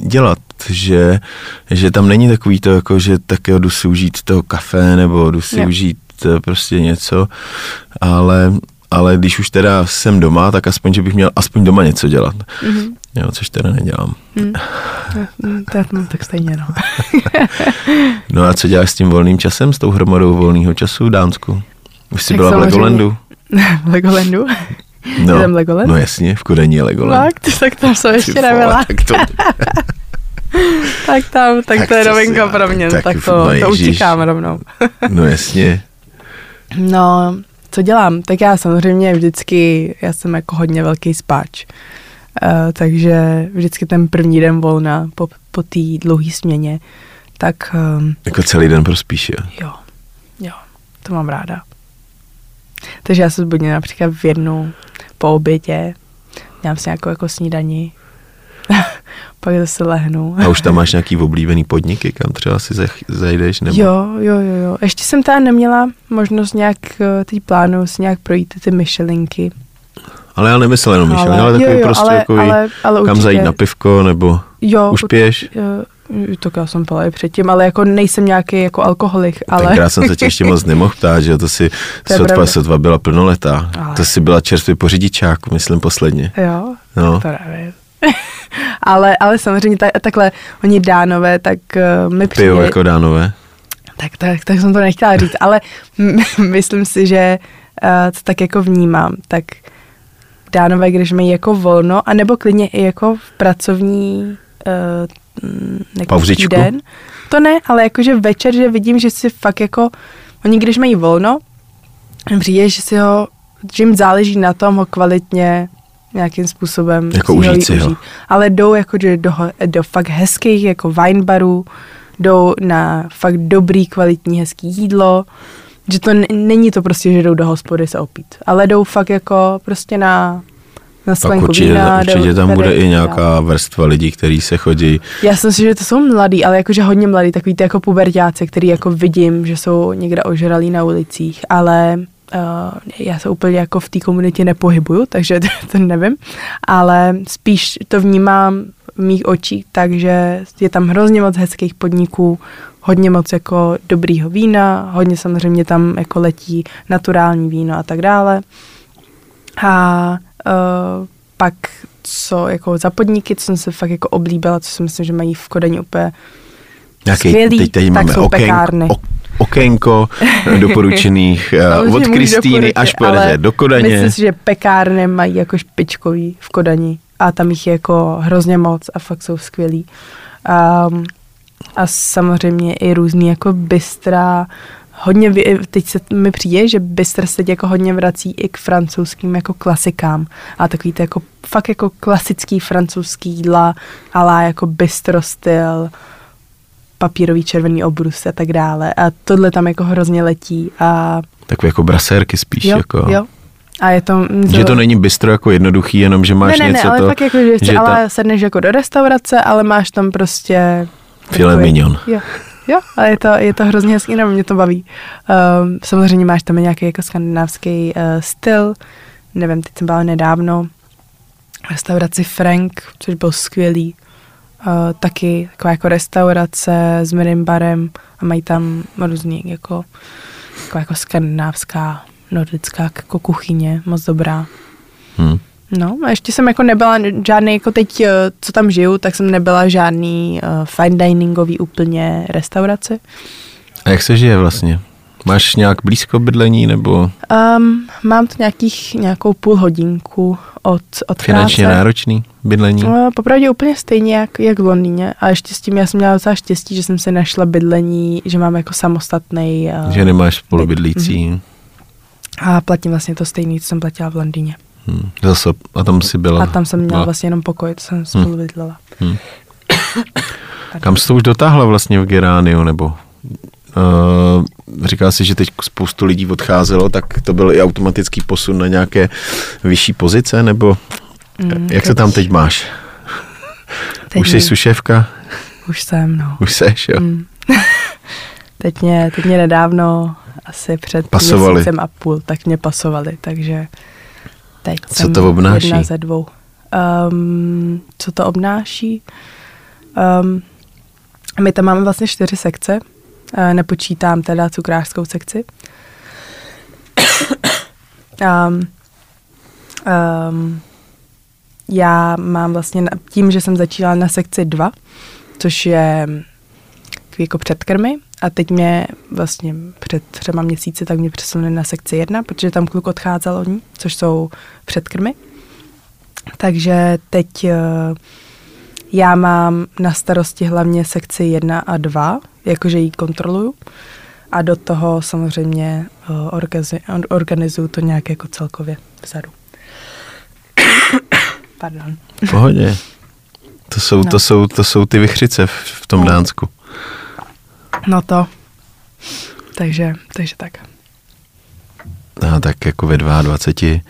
dělat, že, že tam není takový to, jako, že tak jo, jdu si užít toho kafe, nebo jdu si jo. užít eh, prostě něco, ale, ale když už teda jsem doma, tak aspoň, že bych měl aspoň doma něco dělat. Mm-hmm. Jo, což teda nedělám. Mm. To, to, tak stejně, no. (laughs) no a co děláš s tím volným časem, s tou hromadou volného času v Dánsku? Už jsi tak byla v Legolandu? (laughs) v Legolandu? No, je tam Legoland? no jasně, v Kodani je Legoland. Tak, tak tam jsem ještě nebyla. Tak, to... (laughs) (laughs) tak tam, tak, tak to je novinka pro mě, tak, tak to, no, to utíkám rovnou. (laughs) no jasně. No, co dělám? Tak já samozřejmě vždycky, já jsem jako hodně velký spáč. Uh, takže vždycky ten první den volna po, po té dlouhé směně, tak... Um, jako celý den prospíš, jo? Jo, jo, to mám ráda. Takže já se zbudím například v jednu po obědě, dělám si nějakou jako snídaní, pak zase lehnu. A už tam máš nějaký oblíbený podniky, kam třeba si zajdeš? Nebo? Jo, jo, jo, jo. Ještě jsem tam neměla možnost nějak, eh, teď plánu si nějak projít ty myšelinky. Ale já nemyslel jenom myšlenky, ale, ale takový jo, jo, prostě ale, jako ale, ale kam zajít na pivko, nebo jo, už piješ? Jo, tak já jsem pila i předtím, ale jako nejsem nějaký jako alkoholik, ale... Tenkrát jsem se tě ještě moc nemohl ptát, že to si to sotva, sotva byla plnoletá. Ale... To si byla čerstvě po řidičáku, myslím posledně. Jo, no. to nevím. (laughs) ale, ale samozřejmě tak, takhle, oni dánové, tak uh, mi přijde... Pijou jako dánové? Tak, tak, tak jsem to nechtěla říct, ale (laughs) myslím si, že uh, to tak jako vnímám, tak dánové, když mají jako volno, anebo klidně i jako v pracovní uh, Pauzíčku? den. To ne, ale jakože večer, že vidím, že si fakt jako, oni když mají volno, přijde, že si ho, že jim záleží na tom ho kvalitně nějakým způsobem jako užít si ho. Ale jdou jako do, do fakt hezkých jako wine barů, jdou na fakt dobrý, kvalitní, hezký jídlo, že to není to prostě, že jdou do hospody se opít, ale jdou fakt jako prostě na na sklenku určitě, vína, určitě tam bude i nějaká vrstva lidí, kteří se chodí. Já si myslím, že to jsou mladí, ale jakože hodně mladí, takový ty jako pubertáci, který jako vidím, že jsou někde ožralí na ulicích, ale Uh, já se úplně jako v té komunitě nepohybuju, takže (laughs) to, to nevím, ale spíš to vnímám v mých očích, takže je tam hrozně moc hezkých podniků, hodně moc jako dobrýho vína, hodně samozřejmě tam jako letí naturální víno a tak dále. A uh, pak co jako za podniky, co jsem se fakt jako oblíbila, co si myslím, že mají v Kodani úplně Nějaký, skvělý, teď tady tak máme jsou oken, pekárny. ok, okénko (laughs) doporučených eh, od Kristýny až ale pojedete do Kodaně. Myslím si, že pekárny mají jako špičkový v Kodani a tam jich je jako hrozně moc a fakt jsou skvělý. Um, a samozřejmě i různý jako bystra, hodně, teď se mi přijde, že bystr se teď jako hodně vrací i k francouzským jako klasikám a takový to jako fakt jako klasický francouzský jídla, ale jako bistro styl, papírový červený obrusy a tak dále. A tohle tam jako hrozně letí a Takové jako brasérky spíš. jo, jako, jo. A je to... Že to není bistro jako jednoduchý, jenom že máš ne, ne, něco ne, ale to, fakt jako, že, že ale ta- sedneš jako do restaurace, ale máš tam prostě... Filet takový- mignon. Jo, jo, ale je to, je to hrozně hezký, nebo mě to baví. Um, samozřejmě máš tam nějaký jako skandinávský uh, styl, nevím, teď jsem byla nedávno v restauraci Frank, což byl skvělý. Taky taková jako restaurace s milým barem a mají tam různý jako, taková jako skandinávská, nordická jako kuchyně, moc dobrá. Hm. No a ještě jsem jako nebyla žádný, jako teď, eh, co tam žiju, tak jsem nebyla žádný uh, fine diningový úplně restauraci. A jak se žije vlastně? Máš nějak blízko bydlení nebo Um, mám tu nějakých, nějakou půl hodinku od, od finančně práce. náročný bydlení? Uh, popravdě úplně stejně jak, jak v Londýně. A ještě s tím já jsem měla docela štěstí, že jsem si našla bydlení, že mám jako samostatný uh, Že nemáš spolubydlící? a platím vlastně to stejný, co jsem platila v Londýně. Hm. Zase, a tam si byla. A tam jsem měla vlastně jenom pokoj, to jsem spolu bydlela. Hm. Kam jsi to už dotáhla vlastně v Gerániu, nebo říká si, že teď spoustu lidí odcházelo, tak to byl i automatický posun na nějaké vyšší pozice, nebo Mm, jak se tam teď máš? teď už jsi suševka? Už jsem, no. Už seš, jo? Mm. (laughs) teď, mě, teď mě nedávno, asi před Pasovali. měsícem a půl, tak mě pasovali, takže teď Co jsem to obnáší? jedna ze dvou. Um, co to obnáší? Um, my tam máme vlastně čtyři sekce, nepočítám teda cukrářskou sekci. (coughs) um, um, já mám vlastně tím, že jsem začínala na sekci 2, což je takový jako předkrmy a teď mě vlastně před třema měsíci tak mě přesunuli na sekci 1, protože tam kluk odcházel od ní, což jsou předkrmy. Takže teď eh, já mám na starosti hlavně sekci 1 a 2, jakože ji kontroluju. A do toho samozřejmě eh, organizi- or- organizuju to nějak jako celkově vzadu. (coughs) Pardon. Pohodě. To jsou, No. to jsou, to jsou ty vychřice v, v tom No. Dánsku. No to. Takže, takže tak. A tak jako ve 22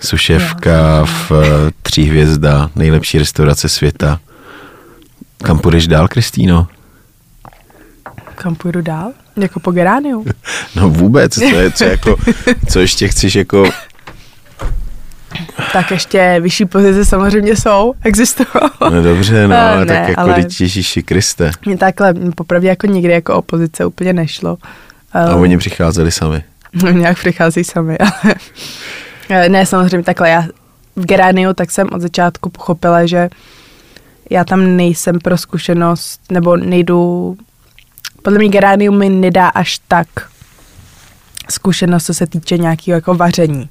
suševka v eh, tří hvězda, nejlepší restaurace světa. Kam půjdeš dál, Kristýno? Kam půjdu dál? Jako po Gerániu? (laughs) No vůbec, co, je, co, jako, (laughs) co ještě chceš jako, tak ještě vyšší pozice samozřejmě jsou, existují. no dobře, no, Eh, (laughs) ale ne, tak jako ale-. Ježíši Kriste. Mně takhle popravdě jako nikdy jako opozice úplně nešlo. A Um, oni přicházeli sami. nějak přichází sami, ale Eh, ne, samozřejmě takhle. Já v Gerániu tak jsem od začátku pochopila, že já tam nejsem pro zkušenost, nebo nejdu, podle mě Gerániu mi nedá až tak zkušenost, co se týče nějakého jako vaření.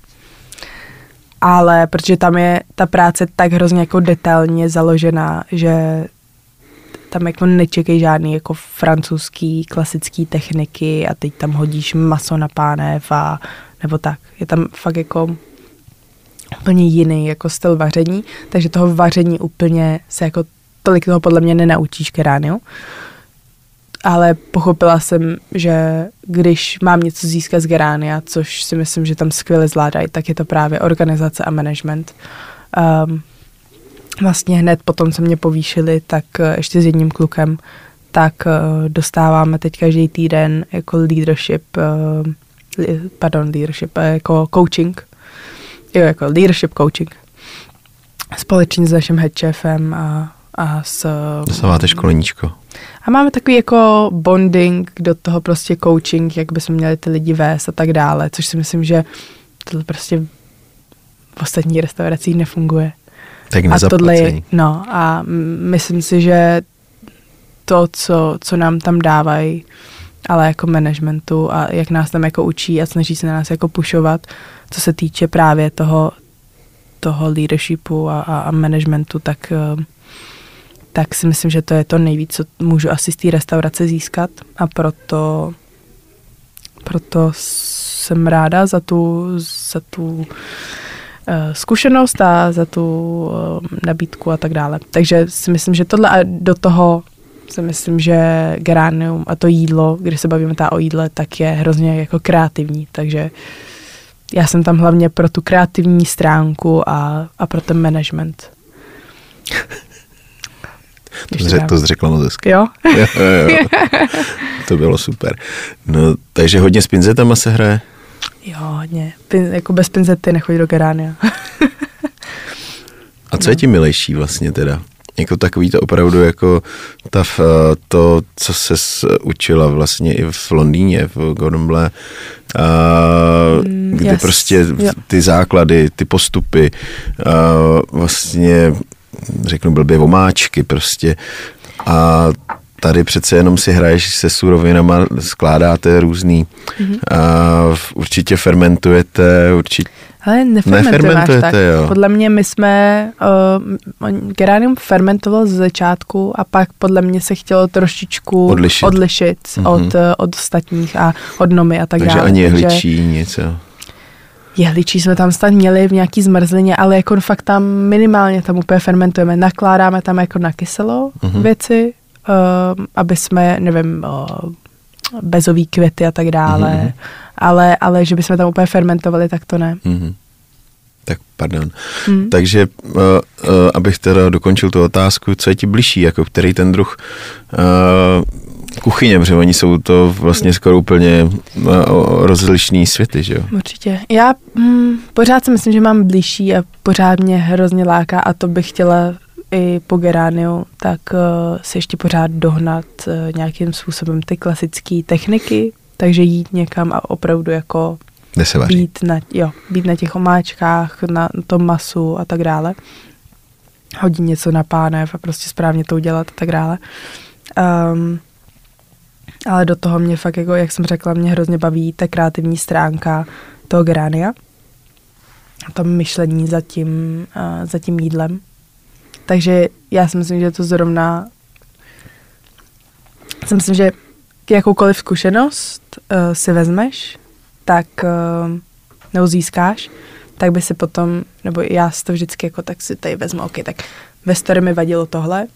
Ale protože tam je ta práce tak hrozně jako detailně založená, že tam jako nečekej žádný jako francouzský klasický techniky a teď tam hodíš maso na pánev a nebo tak. Je tam fakt jako úplně jiný jako styl vaření, takže toho vaření úplně se jako tolik toho podle mě nenaučíš kerániu. Ale pochopila jsem, že když mám něco získat z Geránia, což si myslím, že tam skvěle zvládají, tak je to právě organizace a management. Um, vlastně hned potom, co mě povýšili, tak eh, ještě s jedním klukem, tak eh, dostáváme teď každý týden jako leadership li- pardon, leadership, jako coaching, jo, jako leadership coaching, společně s naším head chefem a, a s... Dostáváte školeníčko. A máme takový jako bonding do toho prostě coaching, jak bychom měli ty lidi vést a tak dále, což si myslím, že to prostě v ostatních restauracích nefunguje. Tak A tohle je, no a myslím si, že to, co, co nám tam dávají, ale jako managementu a jak nás tam jako učí a snaží se na nás jako pušovat, co se týče právě toho, toho leadershipu a, a, a managementu, tak, eh, tak si myslím, že to je to nejvíc, co můžu asi z té restaurace získat a proto, proto jsem ráda za tu, za tu eh, zkušenost a za tu eh, nabídku a tak dále. Takže si myslím, že tohle a do toho si myslím, že geranium a to jídlo, když se bavíme tá o jídle, tak je hrozně jako kreativní, takže já jsem tam hlavně pro tu kreativní stránku a, a pro ten management. To, zře, to zřekla moc hezky. Jo? (laughs) Jo, jo, jo. To bylo super. No, takže hodně s pinzetama se hraje. Jo, hodně. Pin, jako bez pinzety nechodí do gerania. A co je ti milejší vlastně teda? Jako takový to opravdu jako ta, f- to, co se učila vlastně i v Londýně, v Gordon Blair, a, Mm, kde yes, prostě ty základy, ty postupy, a vlastně řeknu blbě omáčky prostě. A tady přece jenom si hraješ se surovinama, skládáte různý, Mhm. a určitě fermentujete, určitě Ale nefermentujeme až Nefermentujete, tak. jo. Podle mě my jsme, uh, geranium fermentoval z začátku a pak podle mě se chtělo trošičku Odlišit. odlišit Mhm. od, eh, od ostatních a od nomy a tak takže dále. ani jehličí, nic. Jo. Jehličí jsme tam snad měli v nějaký zmrzlině, ale jako fakt tam minimálně tam úplně fermentujeme. Nakládáme tam jako na kyselo Mhm. věci, uh, aby jsme, nevím, uh, bezový květy a tak dále, Mhm. ale, ale že bychom tam úplně fermentovali, tak to ne. Mhm. Tak pardon. Hmm. Takže, uh, uh, abych teda dokončil tu otázku, co je ti bližší, jako který ten druh uh, kuchyně, protože oni jsou to vlastně skoro úplně rozlišný světy, že jo? Určitě. Já hm, pořád si myslím, že mám blížší a pořád mě hrozně láká a to bych chtěla i po Gerániu, tak uh, si ještě pořád dohnat uh, nějakým způsobem ty klasické techniky, takže jít někam a opravdu jako Kde se vaří? být na, jo, být na těch omáčkách, na tom masu a tak dále. Hodit něco na pánev a prostě správně to udělat a tak dále. Um, ale do toho mě fakt, jako, jak jsem řekla, mě hrozně baví ta kreativní stránka toho Gerania. A to myšlení za tím, uh, za tím jídlem. Takže já si myslím, že to zrovna si myslím, že jakoukoliv zkušenost uh, si vezmeš, tak uh, nebo získáš, tak by si potom, nebo já si to vždycky jako tak si tady vezmu, ok, tak ve story mi vadilo tohle,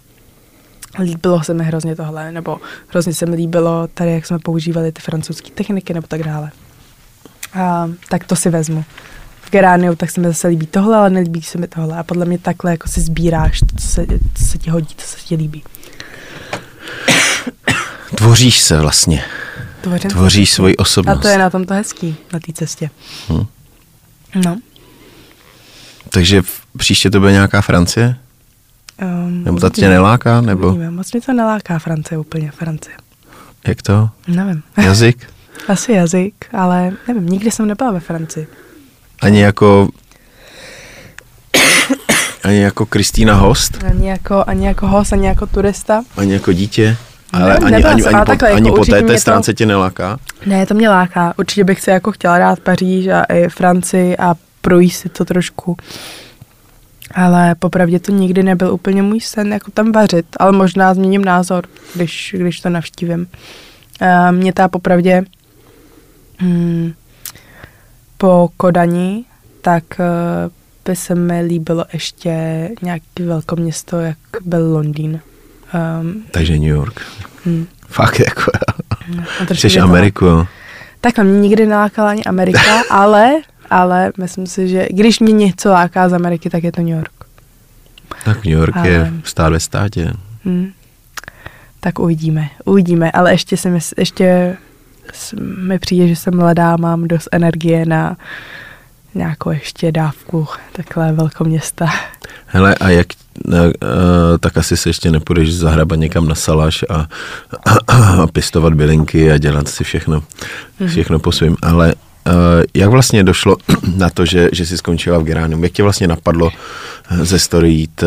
líbilo se mi hrozně tohle, nebo hrozně se mi líbilo tady, jak jsme používali ty francouzské techniky, nebo tak dále. A, tak to si vezmu. V Gerániu tak se mi zase líbí tohle, ale nelíbí se mi tohle. A podle mě takhle jako si sbíráš, co se, co se ti hodí, to, co se ti líbí. (coughs) Tvoříš se vlastně. Tvořím Tvoříš taky. svoji A osobnost. to je na tom to hezký, na té cestě. Hm. No. Takže v, příště to bude nějaká Francie? Um, Nebo ta tě neláká? Nebo Uvidíme. Moc mě to neláká Francie úplně, Francie. jak to? Nevím. Jazyk? (laughs) Asi jazyk, ale nevím, nikdy jsem nebyla ve Francii. Ani jako ani jako Kristýna Host? Ani jako, ani jako host, ani jako turista. Ani jako dítě? Ne, Ale ani, nebyla ani, jsem, ani, ale po, takhle, ani jako po té, té to- stránce tě neláká? Ne, to mě láká. Určitě bych se jako chtěla dát Paříž a i Francii a projít si to trošku. Ale popravdě to nikdy nebyl úplně můj sen, jako tam vařit, ale možná změním názor, když, když to navštívím. Uh, mě ta popravdě hmm, po Kodani, tak uh, by se mi líbilo ještě nějaký velkoměsto, jak byl Londýn. Um, Takže New York. hmm, Fakt jako, trošku chceš Ameriku, jo. Takhle mě nikdy nelákala ani Amerika, (laughs) ale, ale myslím si, že když mě něco láká z Ameriky, tak je to New York. Tak New York Ale- je stát ve státě. Hmm. Tak uvidíme, uvidíme, ale ještě si mysl, ještě mi přijde, že jsem mladá, mám dost energie na nějakou ještě dávku takhle velkoměsta. Hele, a jak, uh, tak asi se ještě nepůjdeš zahrabat někam na salaš a, a, a pěstovat bylinky a dělat si všechno, všechno po svým, ale uh, jak vlastně došlo (clears throat) na to, že, že jsi skončila v Geránium? Jak tě vlastně napadlo eh, ze story jít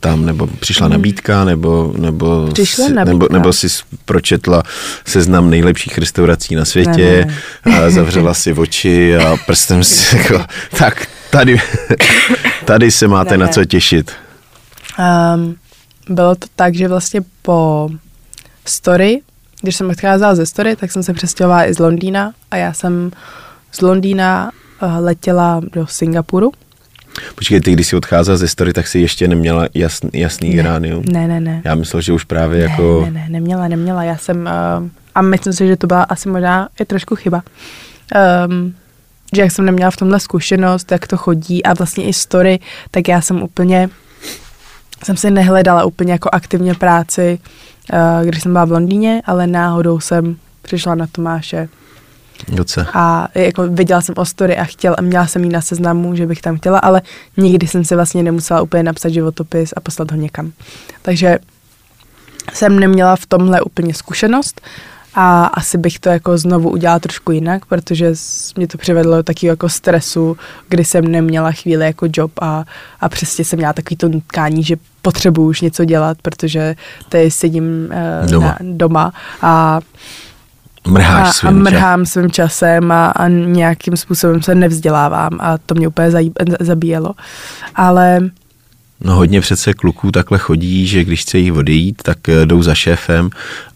tam, nebo přišla nabídka, nebo, nebo, Přišla si, nabídka. nebo, nebo jsi pročetla seznam nejlepších restaurací na světě, Ne, a zavřela si oči a prstem si (laughs) jako, tak tady, tady se máte Ne, na ne. co těšit. Um, bylo to tak, že vlastně po story, když jsem odcházela ze story, tak jsem se přestěhovala i z Londýna a já jsem z Londýna uh, letěla do Singapuru. Počkej, ty když jsi odcházela ze story, tak si ještě neměla jasný, jasný geránium. Ne, ne, ne. Já myslel, že už právě jako... Ne, ne, ne, neměla, neměla. Já jsem, uh, a myslím si, že to byla asi možná i trošku chyba. Um, že jak jsem neměla v tomhle zkušenost, jak to chodí a vlastně i story, tak já jsem úplně, jsem si nehledala úplně jako aktivně práci, uh, když jsem byla v Londýně, ale náhodou jsem přišla na Tomáše Doce. a jako viděla jsem o story a chtěla, a měla jsem jí na seznamu, že bych tam chtěla, ale nikdy jsem si vlastně nemusela úplně napsat životopis a poslat ho někam. Takže jsem neměla v tomhle úplně zkušenost a asi bych to jako znovu udělala trošku jinak, protože mě to přivedlo do takového jako stresu, kdy jsem neměla chvíli jako job a, a přesně jsem měla takový to nutkání, že potřebuju už něco dělat, protože tady sedím uh, Doma. Na, doma a Mrháš a, a svým časem. mrhám svým časem a, a nějakým způsobem se nevzdělávám a to mě úplně zají, zabíjelo. Ale No hodně přece kluků takhle chodí, že když chce jich odejít, tak eh, jdou za šéfem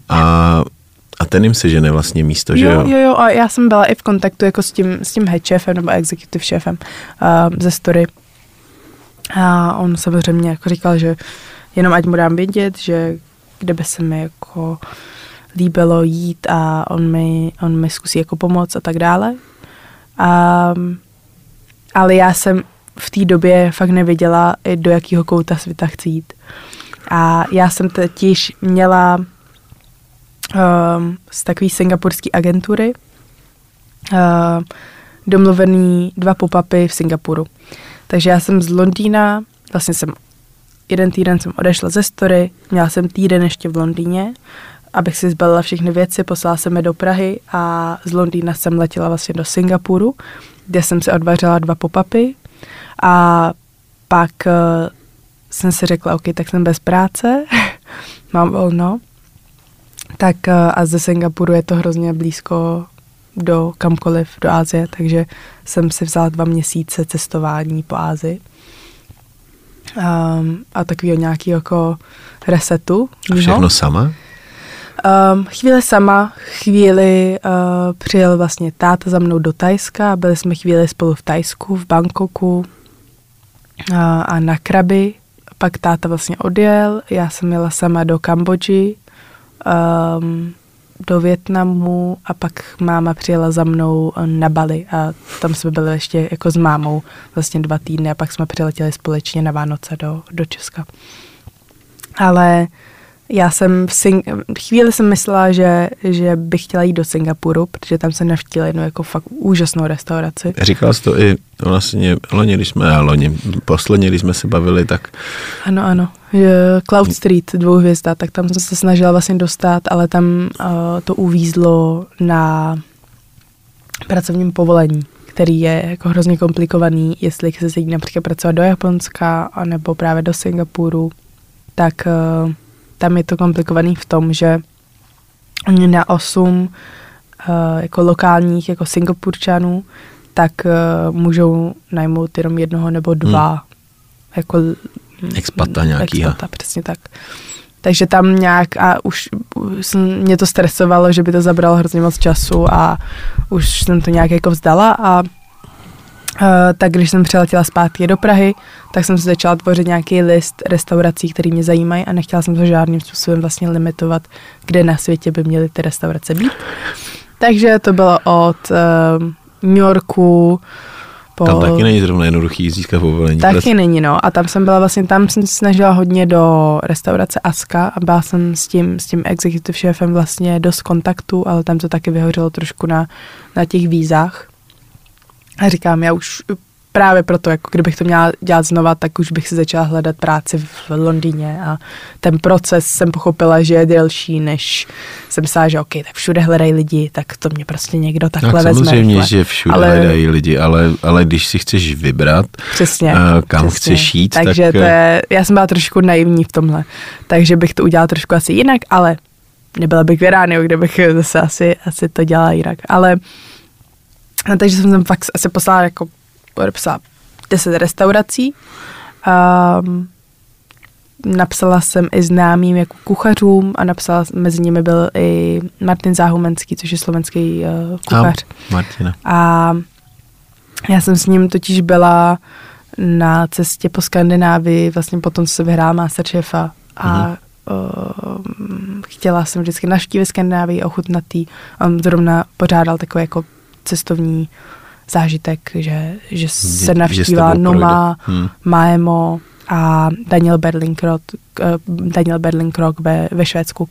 a, a ten jim sežene vlastně místo, že jo, jo? jo, jo, a já jsem byla i v kontaktu jako s tím, s tím head šéfem nebo executive šéfem uh, ze Story. A on samozřejmě jako říkal, že jenom ať mu dám vědět, že kde by se mi jako líbilo jít a on mi, on mi zkusí jako pomoct a tak dále. A, ale já jsem v té době fakt nevěděla, do jakého kouta světa chci jít. A já jsem totiž měla um, z takové singapurské agentury uh, domluvený dva pop-upy v Singapuru. Takže já jsem z Londýna, vlastně jsem jeden týden jsem odešla ze story, měla jsem týden ještě v Londýně, abych si zbalila všechny věci, poslala jsem je do Prahy a z Londýna jsem letěla vlastně do Singapuru, kde jsem si odvařila dva pop-upy a pak uh, jsem si řekla, OK, tak jsem bez práce, (laughs) mám volno, tak uh, a ze Singapuru je to hrozně blízko do kamkoliv, do Ázie, takže jsem si vzala dva měsíce cestování po Ázii. Um, a takového nějakého jako resetu. A všechno sama? Um, chvíli sama, chvíli uh, přijel vlastně táta za mnou do Tajska, byli jsme chvíli spolu v Tajsku, v Bangkoku uh, a na Krabi. Pak táta vlastně odjel, já jsem jela sama do Kambodži, um, do Větnamu a pak máma přijela za mnou na Bali a tam jsme byli ještě jako s mámou vlastně dva týdny a pak jsme přiletěli společně na Vánoce do, do Česka. Ale já jsem v Sing- chvíli jsem myslela, že, že bych chtěla jít do Singapuru, protože tam jsem navštívila jednu jako fakt úžasnou restauraci. Říkal jsi to i vlastně loni, když jsme, loni, posledně, když jsme se bavili, tak Ano, ano. Cloud Street, dvouhvězda, tak tam jsem se snažila vlastně dostat, ale tam uh, to uvízlo na pracovním povolení, který je jako hrozně komplikovaný, jestli chce se jít například pracovat do Japonska, anebo právě do Singapuru, tak uh, tam je to komplikovaný v tom, že oni na osm uh, jako lokálních jako Singapurčanů, tak uh, můžou najmout jenom jednoho nebo dva hmm. jako Expata nějakýho. Expata, přesně tak. Takže tam nějak a už, už mě to stresovalo, že by to zabralo hrozně moc času a už jsem to nějak jako vzdala a Uh, tak když jsem přiletěla zpátky do Prahy, tak jsem si začala tvořit nějaký list restaurací, které mě zajímají a nechtěla jsem to žádným způsobem vlastně limitovat, kde na světě by měly ty restaurace být. Takže to bylo od uh, New Yorku Po... Tam taky není zrovna jednoduchý získat povolení. Taky není, no. A tam jsem byla vlastně, tam jsem se snažila hodně do restaurace Aska a byla jsem s tím, s tím executive šéfem vlastně dost kontaktu, ale tam to taky vyhořelo trošku na, na těch vízách. A říkám, já už právě proto, jako kdybych to měla dělat znova, tak už bych si začala hledat práci v Londýně a ten proces jsem pochopila, že je delší, než jsem myslela, že OK, tak všude hledají lidi, tak to mě prostě někdo takhle tak vezme. samozřejmě, rychle. že všude Ale- hledají lidi, ale, ale když si chceš vybrat, Přesně. a kam přesně. chceš jít, Takže tak... eh, to je, já jsem byla trošku naivní v tomhle, takže bych to udělala trošku asi jinak, ale nebyla bych v Iránu, kde bych zase asi, asi to dělala jinak. Ale no, takže jsem tam fakt asi poslala jako podepsala 10 restaurací. Um, napsala jsem i známým jako kuchařům a napsala, mezi nimi byl i Martin Záhumenský, což je slovenský uh, kuchař. A, Martina. A já jsem s ním totiž byla na cestě po Skandinávii, vlastně potom, co se vyhrál Masterchefa a Mhm. uh, chtěla jsem vždycky navštívit Skandinávii, ochutnat jí. On zrovna pořádal takový jako cestovní zážitek, že, že se navštívila Noma. Hmm. Maemo a Daniel Berlinkrok, eh, Daniel Berlinkrok ve, ve Švédsku.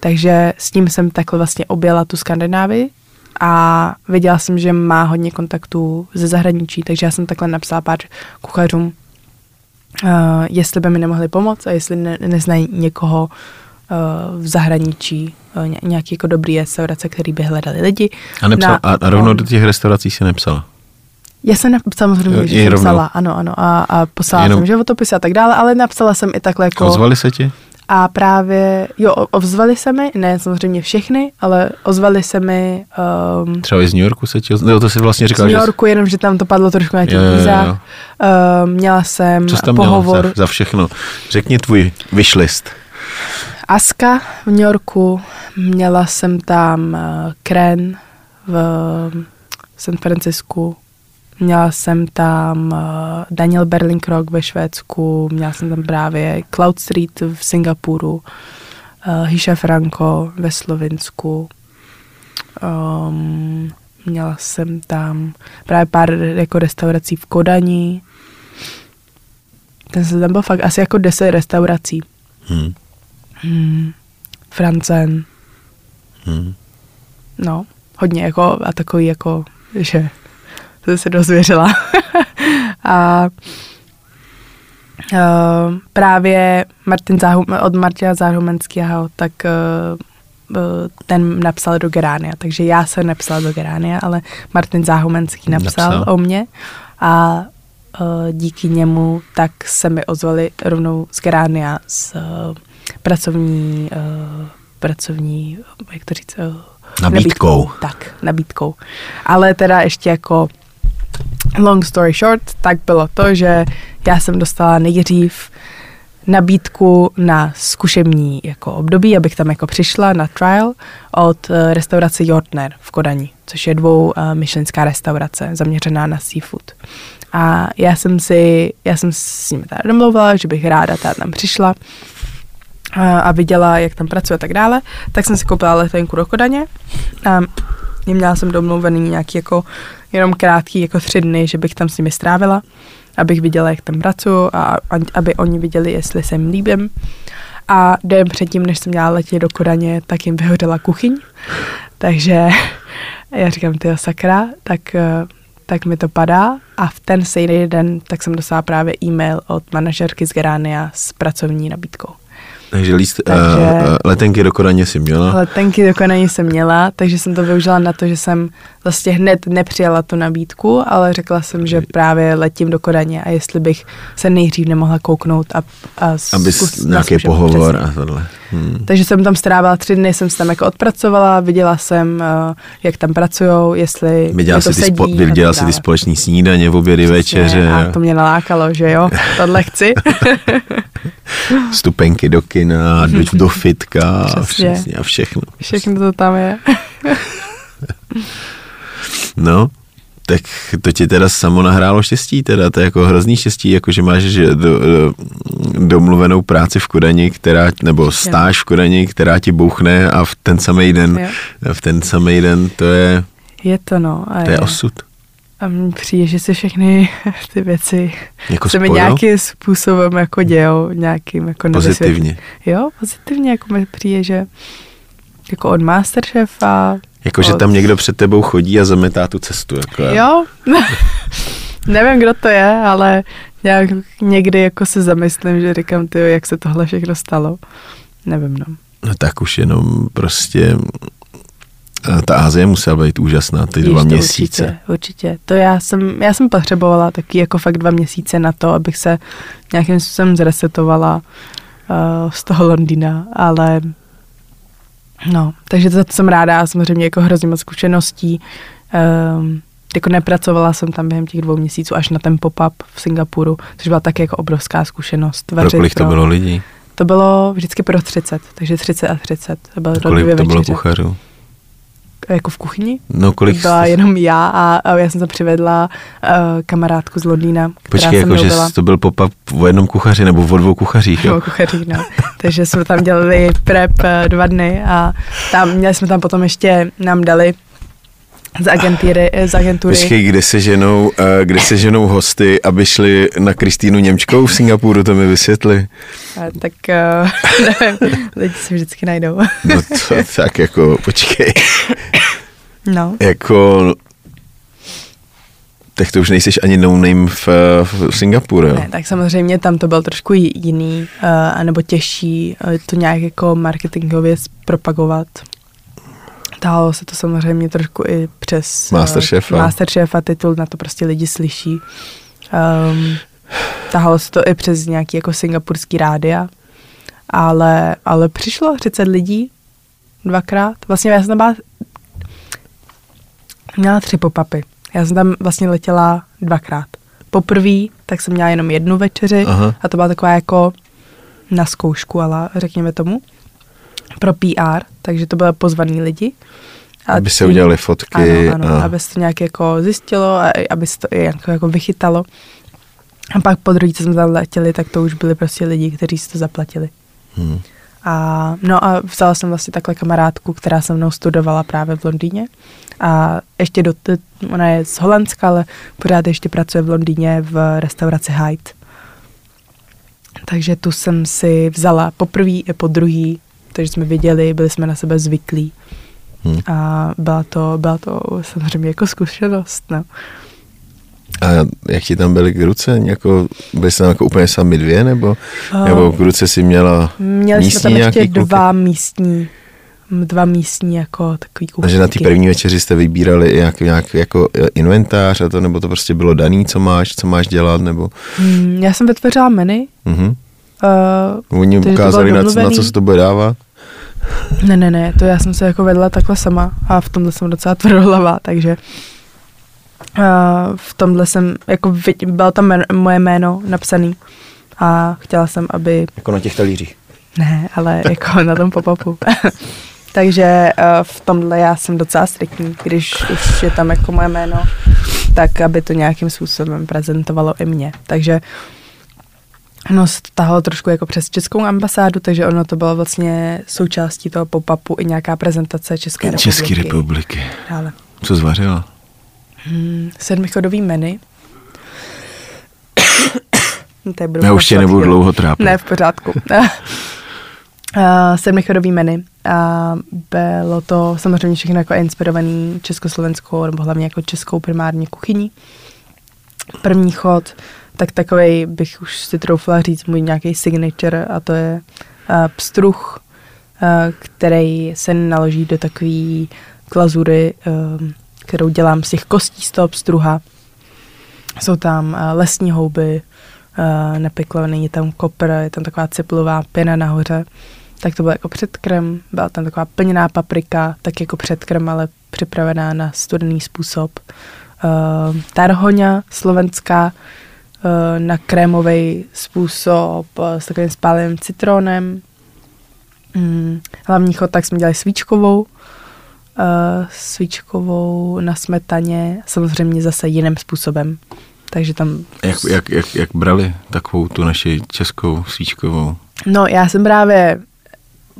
Takže s ním jsem takhle vlastně objela tu Skandinávii a viděla jsem, že má hodně kontaktů ze zahraničí, takže já jsem takhle napsala pár kuchařům, uh, jestli by mi nemohli pomoct a jestli ne, neznají někoho uh, v zahraničí, ně- nějaký jako dobrý restaurace, který by hledali lidi. A, nepsal, Na- a, rovnou do těch restaurací si nepsala. já jsem nap- samozřejmě, Jo, že jsem rovnou. psala, ano, ano, a, a poslala Jenom- jsem životopisy a tak dále, ale napsala jsem i takhle jako... Ozvali se ti? A právě, jo, ozvali se mi, ne samozřejmě všechny, ale ozvali se mi um, Třeba i z New Yorku se ti ozvali? No, to si vlastně z říkal, New že... Yorku, jenom že tam to padlo trošku na těch Jo, jo, jo, jo. vízách. Um, měla jsem Co jsi tam pohovor měla za, za všechno? Řekni tvůj wishlist. Aska v New Yorku, měla jsem tam uh, Kren v San Francisku, měla jsem tam uh, Daniel Berlinkrog ve Švédsku, měla jsem tam právě Cloud Street v Singapuru, uh, Hisha Franco ve Slovinsku, um, měla jsem tam právě pár jako restaurací v Kodani, ten jsem tam byl fakt asi jako 10 restaurací. Hmm. Hmm. Francen, Hmm. no, hodně jako a takový jako, že jsem se dozvěřila. (laughs) a uh, právě Martin Záhum, od Martina Záhumenského, tak uh, ten napsal do Geránia, takže já jsem nepsala do Geránia, ale Martin Záhumenský napsal, Napsal. o mě a uh, díky němu tak se mi ozvali rovnou z Geránia z pracovní, uh, pracovní, jak to říct, uh, Nabídkou. Tak, nabídkou. Ale teda ještě jako long story short, tak bylo to, že já jsem dostala nejdřív nabídku na zkušební jako období, abych tam jako přišla na trial od uh, restaurace Jordner v Kodani, což je dvou myšlenská restaurace zaměřená na seafood. A já jsem si, já jsem s nimi teda domluvila, že bych ráda teda tam přišla a, viděla, jak tam pracuje a tak dále, tak jsem si koupila letenku do Kodaně a měla jsem domluvený nějaký jako jenom krátký jako tři dny, že bych tam s nimi strávila, abych viděla, jak tam pracuju a, a aby oni viděli, jestli se jim líbím. A den předtím, než jsem měla letět do Kodaně, tak jim vyhořela kuchyň, takže (laughs) já říkám, ty sakra, tak, eh, tak mi to padá a v ten stejný den tak jsem dostala právě e-mail od manažerky z Geránia s pracovní nabídkou. Takže, líst, Takže- takže... Uh, letenky do Kodaně si měla. Letenky do Kodaní jsem měla, takže jsem to využila na to, že jsem vlastně hned nepřijala tu nabídku, ale řekla jsem, že právě letím do Kodaně a jestli bych se nejdřív nemohla kouknout a, a Aby zkus- nějaký pohovor přesně. a tohle. Hmm. Takže jsem tam strávila tři dny, jsem se tam jako odpracovala, viděla jsem, uh, jak tam pracujou, jestli Viděla to si, ty sedí spo, viděla si ty společní snídaně, v obědy, večeře, A to mě nalákalo, že jo, tohle chci. (laughs) stupenky do kina, do, do fitka Přesně. přesně, a všechno. Všechno to tam je. (laughs) No, tak to ti teda samo nahrálo štěstí, teda to je jako hrozný štěstí, jako že máš že do, do, domluvenou práci v Kodani, která, nebo stáž v Kodani, která ti bouchne a v ten samý den, Jo. v ten samý den to je, Je to no. A to je osud. A mně přijde, že se všechny (laughs) ty věci Jako se mi nějakým způsobem jako dějou, nějakým jako Pozitivně. nevysvětlí- Jo, pozitivně, jako mi přijde, že jako od Masterchefa. Jako, že tam někdo před tebou chodí a zametá tu cestu. Jako. Jo, (laughs) nevím, kdo to je, ale nějak někdy jako se zamyslím, že říkám, ty, jak se tohle všechno stalo. Nevím, no. No tak už jenom prostě eh, ta Ázie musela být úžasná, ty dva Víš to měsíce. Určitě, určitě. To já jsem, já jsem potřebovala taky jako fakt dva měsíce na to, abych se nějakým způsobem zresetovala uh, z toho Londýna, ale no, takže to jsem ráda a samozřejmě jako hrozně moc zkušeností. Um, jako nepracovala jsem tam během těch dvou měsíců až na ten pop-up v Singapuru, což byla taky jako obrovská zkušenost. Pro kolik to bylo lidí? To bylo vždycky pro 30, takže 30 a 30. To bylo Kolik to bylo kuchařů? Jako v kuchyni? No kolik Byla jste- jenom já a, a já jsem tam přivedla uh, kamarádku z Londýna, která Počkej, se jako, že to byl pop-up o jednom kuchaři nebo o dvou kuchařích, Jo, jo? kuchaří, no. Takže jsme tam dělali prep eh, dva dny a tam, měli jsme tam potom ještě, nám dali z agentury, z agentury Počkej, kde se ženou, eh, kde se ženou hosty, aby šli na Kristýnu Němčkou v Singapuru, to mi vysvětli. a tak uh, (laughs) nevím, lidi se vždycky najdou. No to tak jako, počkej, No, jako, tak to už nejseš ani no name v, v Singapuru, ne, tak samozřejmě tam to byl trošku jiný, uh, anebo těžší uh, to nějak jako marketingově propagovat. Táhlo se to samozřejmě trošku i přes eh, Masterchefa. Masterchefa titul, na to prostě lidi slyší. Um, tahalo se to i přes nějaký jako singapurský rádia, ale, ale přišlo 30 lidí dvakrát. Vlastně já jsem tam byla, měla tři popapy. Já jsem tam vlastně letěla dvakrát. Poprvé, tak jsem měla jenom jednu večeři Aha. a to byla taková jako na zkoušku, ale řekněme tomu, pro PR, takže to byly pozvaný lidi. A Aby se udělali fotky. Ano, ano, a... aby se to nějak jako zjistilo a aby se to jako, jako vychytalo. A pak po druhý, co jsme tam letěli, tak to už byli prostě lidi, kteří si to zaplatili. Hmm. A, no a vzala jsem vlastně takhle kamarádku, která se mnou studovala právě v Londýně. A ještě do, ona je z Holandska, ale pořád ještě pracuje v Londýně v restauraci Hyde. Takže tu jsem si vzala poprvé i po druhý, takže jsme viděli, byli jsme na sebe zvyklí. Hmm. A byla to, byla to samozřejmě jako zkušenost, no. A jak ti tam byly k ruce? Jako, byli jste tam jako úplně sami dvě, nebo, nebo k ruce si měla Měli místní jsme tam ještě nějaký kluky? dva místní, dva místní jako takový A že na té kuchyňky. první večeři jste vybírali i nějak, jako eh, inventář a to, nebo to prostě bylo daný, co máš, co máš dělat, nebo Hmm, já jsem vytvořila menu. mhm. Uh, Oni Takže ukázali, na, co- na co se to bude dávat. Ne, ne, ne, to já jsem se jako vedla takhle sama a v tomhle jsem docela tvrdohlavá, takže uh, v tomhle jsem, jako bylo tam moje jméno napsaný a chtěla jsem, aby, Jako na těch talířích. ne, ale (laughs) jako na tom pop-upu. (laughs) takže uh, v tomhle já jsem docela striktní, když už je tam jako moje jméno, tak aby to nějakým způsobem prezentovalo i mě. Takže ono se to tahalo trošku jako přes českou ambasádu, takže ono to bylo vlastně součástí toho pop-upu i nějaká prezentace České republiky. České republiky. Dále. Co zvařila? Hmm, sedmichodový menu. (coughs) Já už tě nebudu dlouho trápit. Ne, v pořádku. Uh, (laughs) sedmichodový menu a bylo to samozřejmě všechno jako inspirovaný československou nebo hlavně jako českou primárně kuchyní. První chod, tak takový bych už si troufla říct můj nějaký signature a to je uh, pstruh, uh, který se naloží do takové klazury, um, kterou dělám z těch kostí z toho pstruha. Jsou tam uh, lesní houby, uh, nepiklovaný, je tam kopr, je tam taková ciplová pěna nahoře. Tak to byl jako předkrm, byla tam taková plněná paprika, tak jako předkrm, ale připravená na studený způsob. Uh, tarhoňa slovenská uh, na krémový způsob uh, s takovým spáleným citronem. Mm, hlavní chod tak jsme dělali svíčkovou, uh, svíčkovou na smetaně, samozřejmě zase jiným způsobem. Takže tam... Jak, jak, jak, jak brali takovou tu naši českou svíčkovou? No, já jsem právě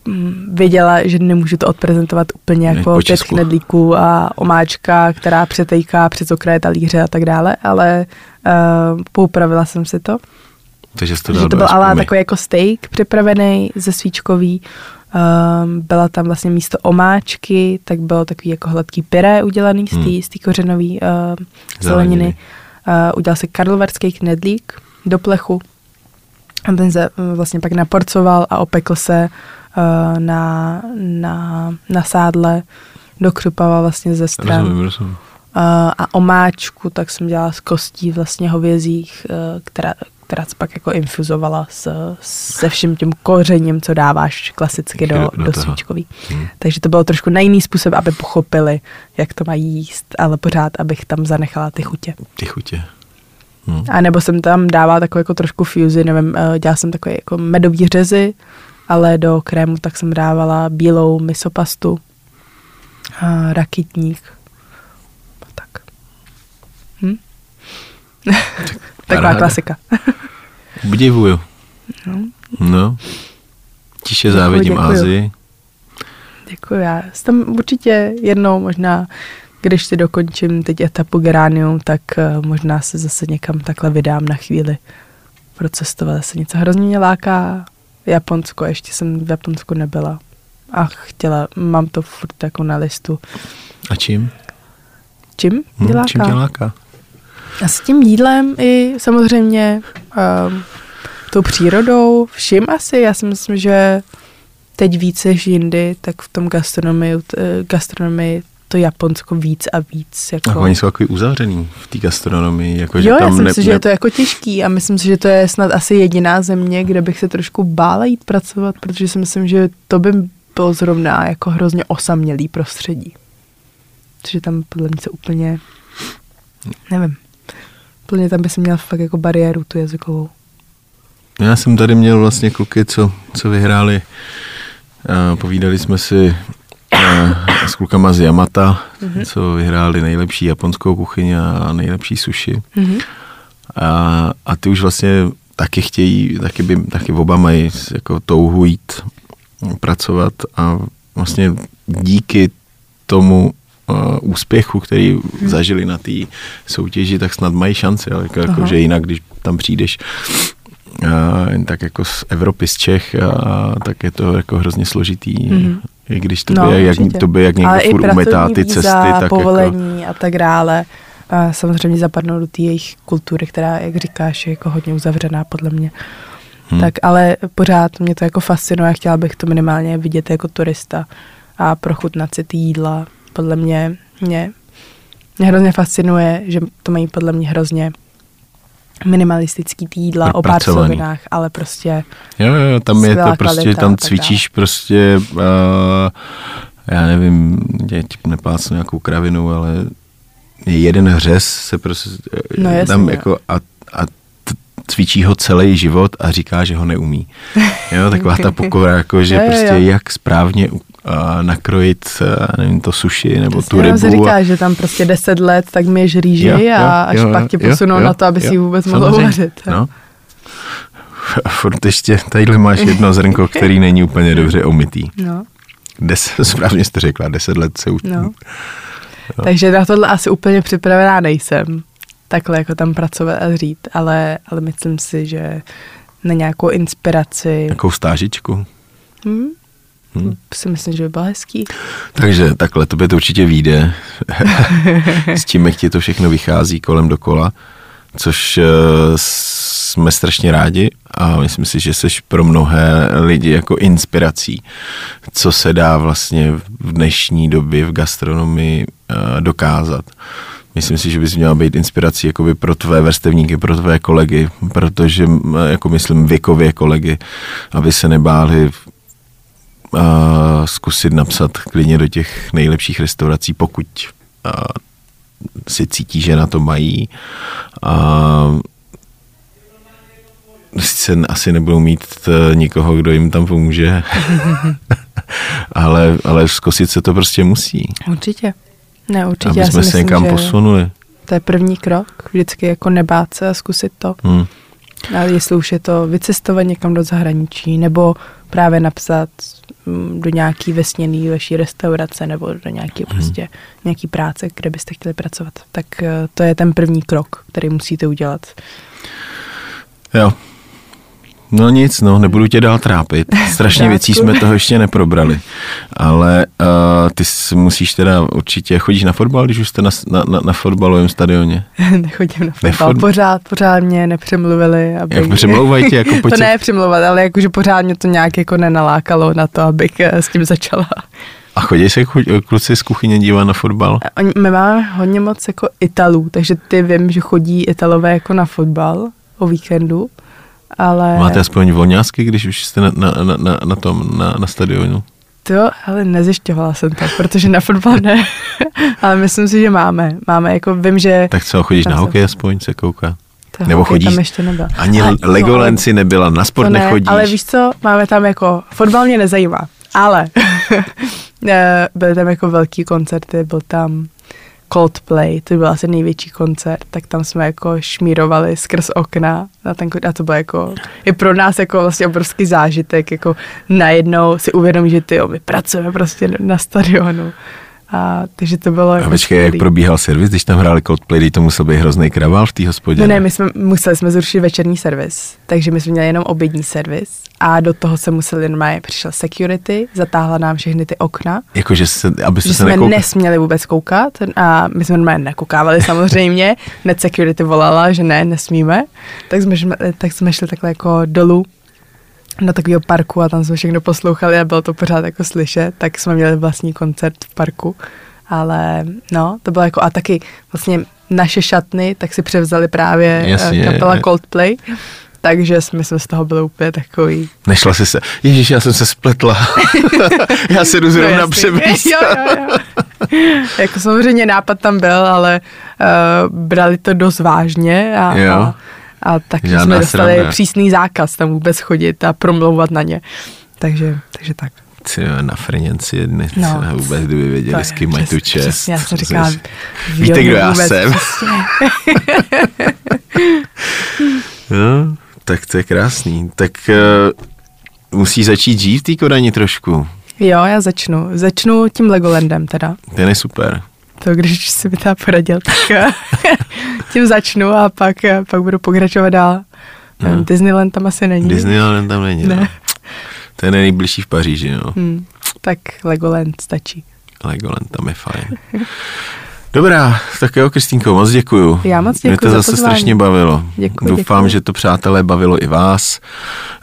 mm, věděla, že nemůžu to odprezentovat úplně jako pět knedlíků a omáčka, která přetejká přes okraje talíře a tak dále, ale uh, poupravila jsem si to. Takže jsi to dal to byl ale takový jako steak připravený ze svíčkový. Um, byla tam vlastně místo omáčky, tak bylo takový jako hladký pyré udělaný z té Hmm. kořenový uh, Zeleniny. zeleniny. Uh, udělal se karlovarský knedlík do plechu. A ten se uh, vlastně pak naporcoval a opekl se uh, na, na, na sádle do křupava vlastně ze stran. Rozumím, rozumím. A omáčku tak jsem dělala z kostí vlastně hovězích, uh, která, která se pak jako infuzovala s, se vším tím kořením, co dáváš klasicky do, Do svíčkový. Hmm. Takže to bylo trošku na jiný způsob, aby pochopili, jak to mají jíst, ale pořád, abych tam zanechala ty chutě. Ty chutě. Hmm. A nebo jsem tam dávala takovou jako trošku fuzi, nevím, uh, dělala jsem takové jako medový řezy, ale do krému tak jsem dávala bílou misopastu, uh, rakitník a tak. Hm? (laughs) Taková paráda. klasika. (laughs) Obdivuju. No, No. Tiše závidím děkuji. Ázii. děkuji. Já jsem tam určitě jednou možná, když si dokončím teď etapu Geranium, tak uh, možná se zase někam takhle vydám na chvíli procestovat. Zase něco hrozně mě láká Japonsko, ještě jsem v Japonsku nebyla. A chtěla, mám to furt jako na listu. A čím? Čím Hm, láká? čím tě láká? A s tím jídlem i samozřejmě um, tou přírodou, vším asi. Já si myslím, že teď více než jindy, tak v tom gastronomii, t- gastronomii to Japonsko víc a víc. Jako... Jako oni jsou takový uzavřený v té gastronomii. Jako, že jo, já tam si ne, myslím, že ne, je to jako těžký a myslím si, že to je snad asi jediná země, kde bych se trošku bála jít pracovat, protože si myslím, že to by bylo zrovna jako hrozně osamělý prostředí. Protože tam podle mě se úplně, nevím, úplně tam by si měl fakt jako bariéru tu jazykovou. Já jsem tady měl vlastně kluky, co, co vyhráli. Uh, povídali jsme si uh, s klukama z Yamata, mm-hmm. co vyhráli nejlepší japonskou kuchyň a nejlepší sushi. Mhm. A, a ty už vlastně taky chtějí, taky, by, taky oba mají jako touhu jít pracovat a vlastně díky tomu uh, úspěchu, který hmm. zažili na té soutěži, tak snad mají šanci, ale jako, jako, že jinak, když tam přijdeš uh, jen tak jako z Evropy, z Čech, a, tak je to jako hrozně složitý. Mhm. I když to No, by, jak, to by, jak někdo Ale furt umetá ty víza, cesty, tak jako, povolení a tak dále. A samozřejmě zapadnou do té jejich kultury, která, jak říkáš, je jako hodně uzavřená podle mě. Hmm. Tak ale pořád mě to jako fascinuje a chtěla bych to minimálně vidět jako turista a prochutnat si ty jídla. Podle mě, mě, mě hrozně fascinuje, že to mají podle mě hrozně minimalistický ty jídla o pár surovinách, ale prostě Jo, jo, tam je to prostě, tam cvičíš prostě, uh, já nevím, já ti neplácnu nějakou kravinu, ale jeden hřez se prostě No, eh, jasně, tam jo. jako a, a cvičí ho celý život a říká, že ho neumí. (laughs) Jo, taková ta (laughs) pokora, jako, že Jo, jo, prostě jak správně nakrojit, uh, nevím, to sushi nebo tu Jenom se rybu. říká, a, že tam prostě 10 let, tak myješ rýži Jo, jo, a až jo, pak tě posunou jo, na to, aby si jo, ji vůbec mohl uvařit. No. A Furt ještě, tadyhle máš jedno zrnko, který není úplně (laughs) dobře omytý. no. Deset, (laughs) správně jste řekla, deset let se už... No. Takže na tohle asi úplně připravená nejsem. Takhle jako tam pracovat a říct, ale, ale myslím si, že na nějakou inspiraci Jakou stážičku. hm, Hm. si myslím, že by bylo hezký. Takže takhle, tobě to určitě vyjde. (laughs) S tím, jak ti to všechno vychází kolem dokola, což eh, jsme strašně rádi a myslím si, že jsi pro mnohé lidi jako inspirací, co se dá vlastně v dnešní době v gastronomii eh, dokázat. Myslím si, že bys měla být inspirací jakoby pro tvé vrstevníky, pro tvé kolegy, protože, jako myslím, věkově kolegy, aby se nebáli a zkusit napsat klidně do těch nejlepších restaurací, pokud a, si cítí, že na to mají. A sice asi nebudou mít t, nikoho, kdo jim tam pomůže, (laughs) ale, ale zkusit se to prostě musí, Určitě. Ne, určitě. aby Já jsme se myslím, někam že posunuli. To je první krok. Vždycky jako nebát se a zkusit to. Hmm. Ale jestli už je to vycestovat někam do zahraničí, nebo právě napsat do nějaký vesněný vaší restaurace nebo do nějaký hmm. prostě nějaký práce, kde byste chtěli pracovat. Tak uh, to je ten první krok, který musíte udělat. Jo, No nic, no, nebudu tě dál trápit. (laughs) Strašně věcí jsme toho ještě neprobrali. Ale uh, ty musíš teda určitě, chodíš na fotbal, když už jste na, na, na, na fotbalovém stadioně? (laughs) Nechodím na fotbal, Nefot... pořád, pořád mě nepřemluvili. Aby... Jak přemlouvají tě? Jako po (laughs) to ne přemlouvat, ale jakože pořád mě to nějak jako nenalákalo na to, abych eh, s tím začala. A chodí se kluci z kuchyně dívat na fotbal? My máme hodně moc jako Italů, takže ty vím, že chodí Italové jako na fotbal o víkendu ale... Máte aspoň volňásky, když už jste na, na, na, na tom, na, na stadionu? To, ale nezjišťovala jsem to, protože na fotbal ne, (laughs) ale myslím si, že máme. Máme, jako vím, že... Tak co, chodíš na hokej aspoň se kouká? To Nebo chodíš? tam ještě nebyl. Ani ale, Legolenci no, nebyla, na sport ne, nechodíš. Ale víš co, máme tam jako, fotbal mě nezajímá, ale (laughs) eh, byly tam jako velký koncerty, byl tam Coldplay, to byl asi největší koncert, tak tam jsme jako šmírovali skrz okna na ten, a to bylo jako, je pro nás jako vlastně obrovský zážitek, jako najednou si uvědomí, že ty, jo, my pracujeme prostě na stadionu a, takže to bylo... A počkej, jak probíhal servis, když tam hráli Coldplay, to musel být hrozný kravál v té hospodě? No ne, my jsme museli jsme zrušit večerní servis, takže my jsme měli jenom obědní servis a do toho se museli normálně, přišel security, zatáhla nám všechny ty okna. Jakože se, abyste že se jsme nekoukali. nesměli vůbec koukat a my jsme normálně nekoukávali samozřejmě, net security volala, že ne, nesmíme, tak jsme, tak jsme šli takhle jako dolů na takového parku a tam jsme všechno poslouchali a bylo to pořád jako slyšet, tak jsme měli vlastní koncert v parku. Ale no, to bylo jako a taky vlastně naše šatny, tak si převzali právě eh, Jasně, kapela je. Coldplay. Takže jsme se z toho byli úplně takový. Nešla jsi se, ježíš, já jsem se spletla. (laughs) já se jdu zrovna no, převést. jo, jo, jo. jako samozřejmě nápad tam byl, ale uh, brali to dost vážně a, jo. a a taky Žádná jsme dostali sranda. přísný zákaz tam vůbec chodit a promlouvat na ně. Takže, takže tak. Ty na Frněnci jedny, no, vůbec kdyby věděli, s kým mají tu čest. Já jsem říkám, víte, kdo já jsem. (laughs) no, tak to je krásný. Tak uh, musí začít žít v té Kodani trošku. Jo, já začnu. Začnu tím Legolandem teda. Ten je super to, když si by to poradil, tak (laughs) tím začnu a pak, eh, pak budu pokračovat dál. No. Disneyland tam asi není. Disneyland tam není, ne. No. To je nejbližší v Paříži, no. Hmm, tak Legoland stačí. Legoland tam je fajn. (laughs) Dobrá, tak jo, Kristýnko, moc děkuju. Já moc děkuju Mě to zase pozvání. strašně bavilo. Děkuji, Doufám, děkuji. že to přátelé bavilo i vás.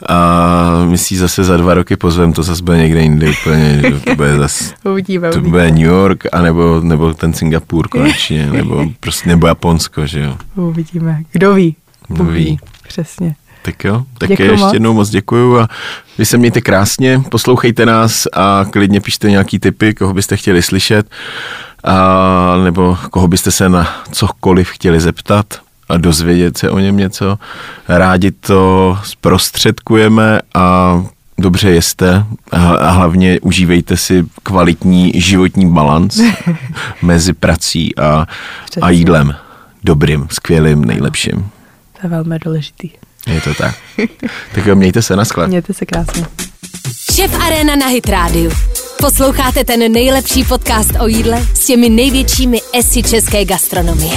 A my si zase za dva roky pozvem, to zase bude někde jinde úplně. To bude (laughs) zase, uvidíme, to bude New York, anebo, nebo ten Singapur konečně, (laughs) nebo prostě nebo Japonsko, že jo. Uvidíme. Kdo ví? Kdo ví. Přesně. Tak jo, tak Děkuju ještě moc. jednou moc děkuju a vy se mějte krásně, poslouchejte nás a klidně pište nějaký tipy, koho byste chtěli slyšet a, nebo koho byste se na cokoliv chtěli zeptat a dozvědět se o něm něco. Rádi to zprostředkujeme a dobře jeste a hlavně užívejte si kvalitní životní balans (laughs) mezi prací a, a jídlem. Dobrým, skvělým, nejlepším. To je velmi důležitý. Je to tak. Tak jo, mějte se na sklad. Mějte se krásně. Šef Arena na Hit Radio. Posloucháte ten nejlepší podcast o jídle s těmi největšími esy české gastronomie.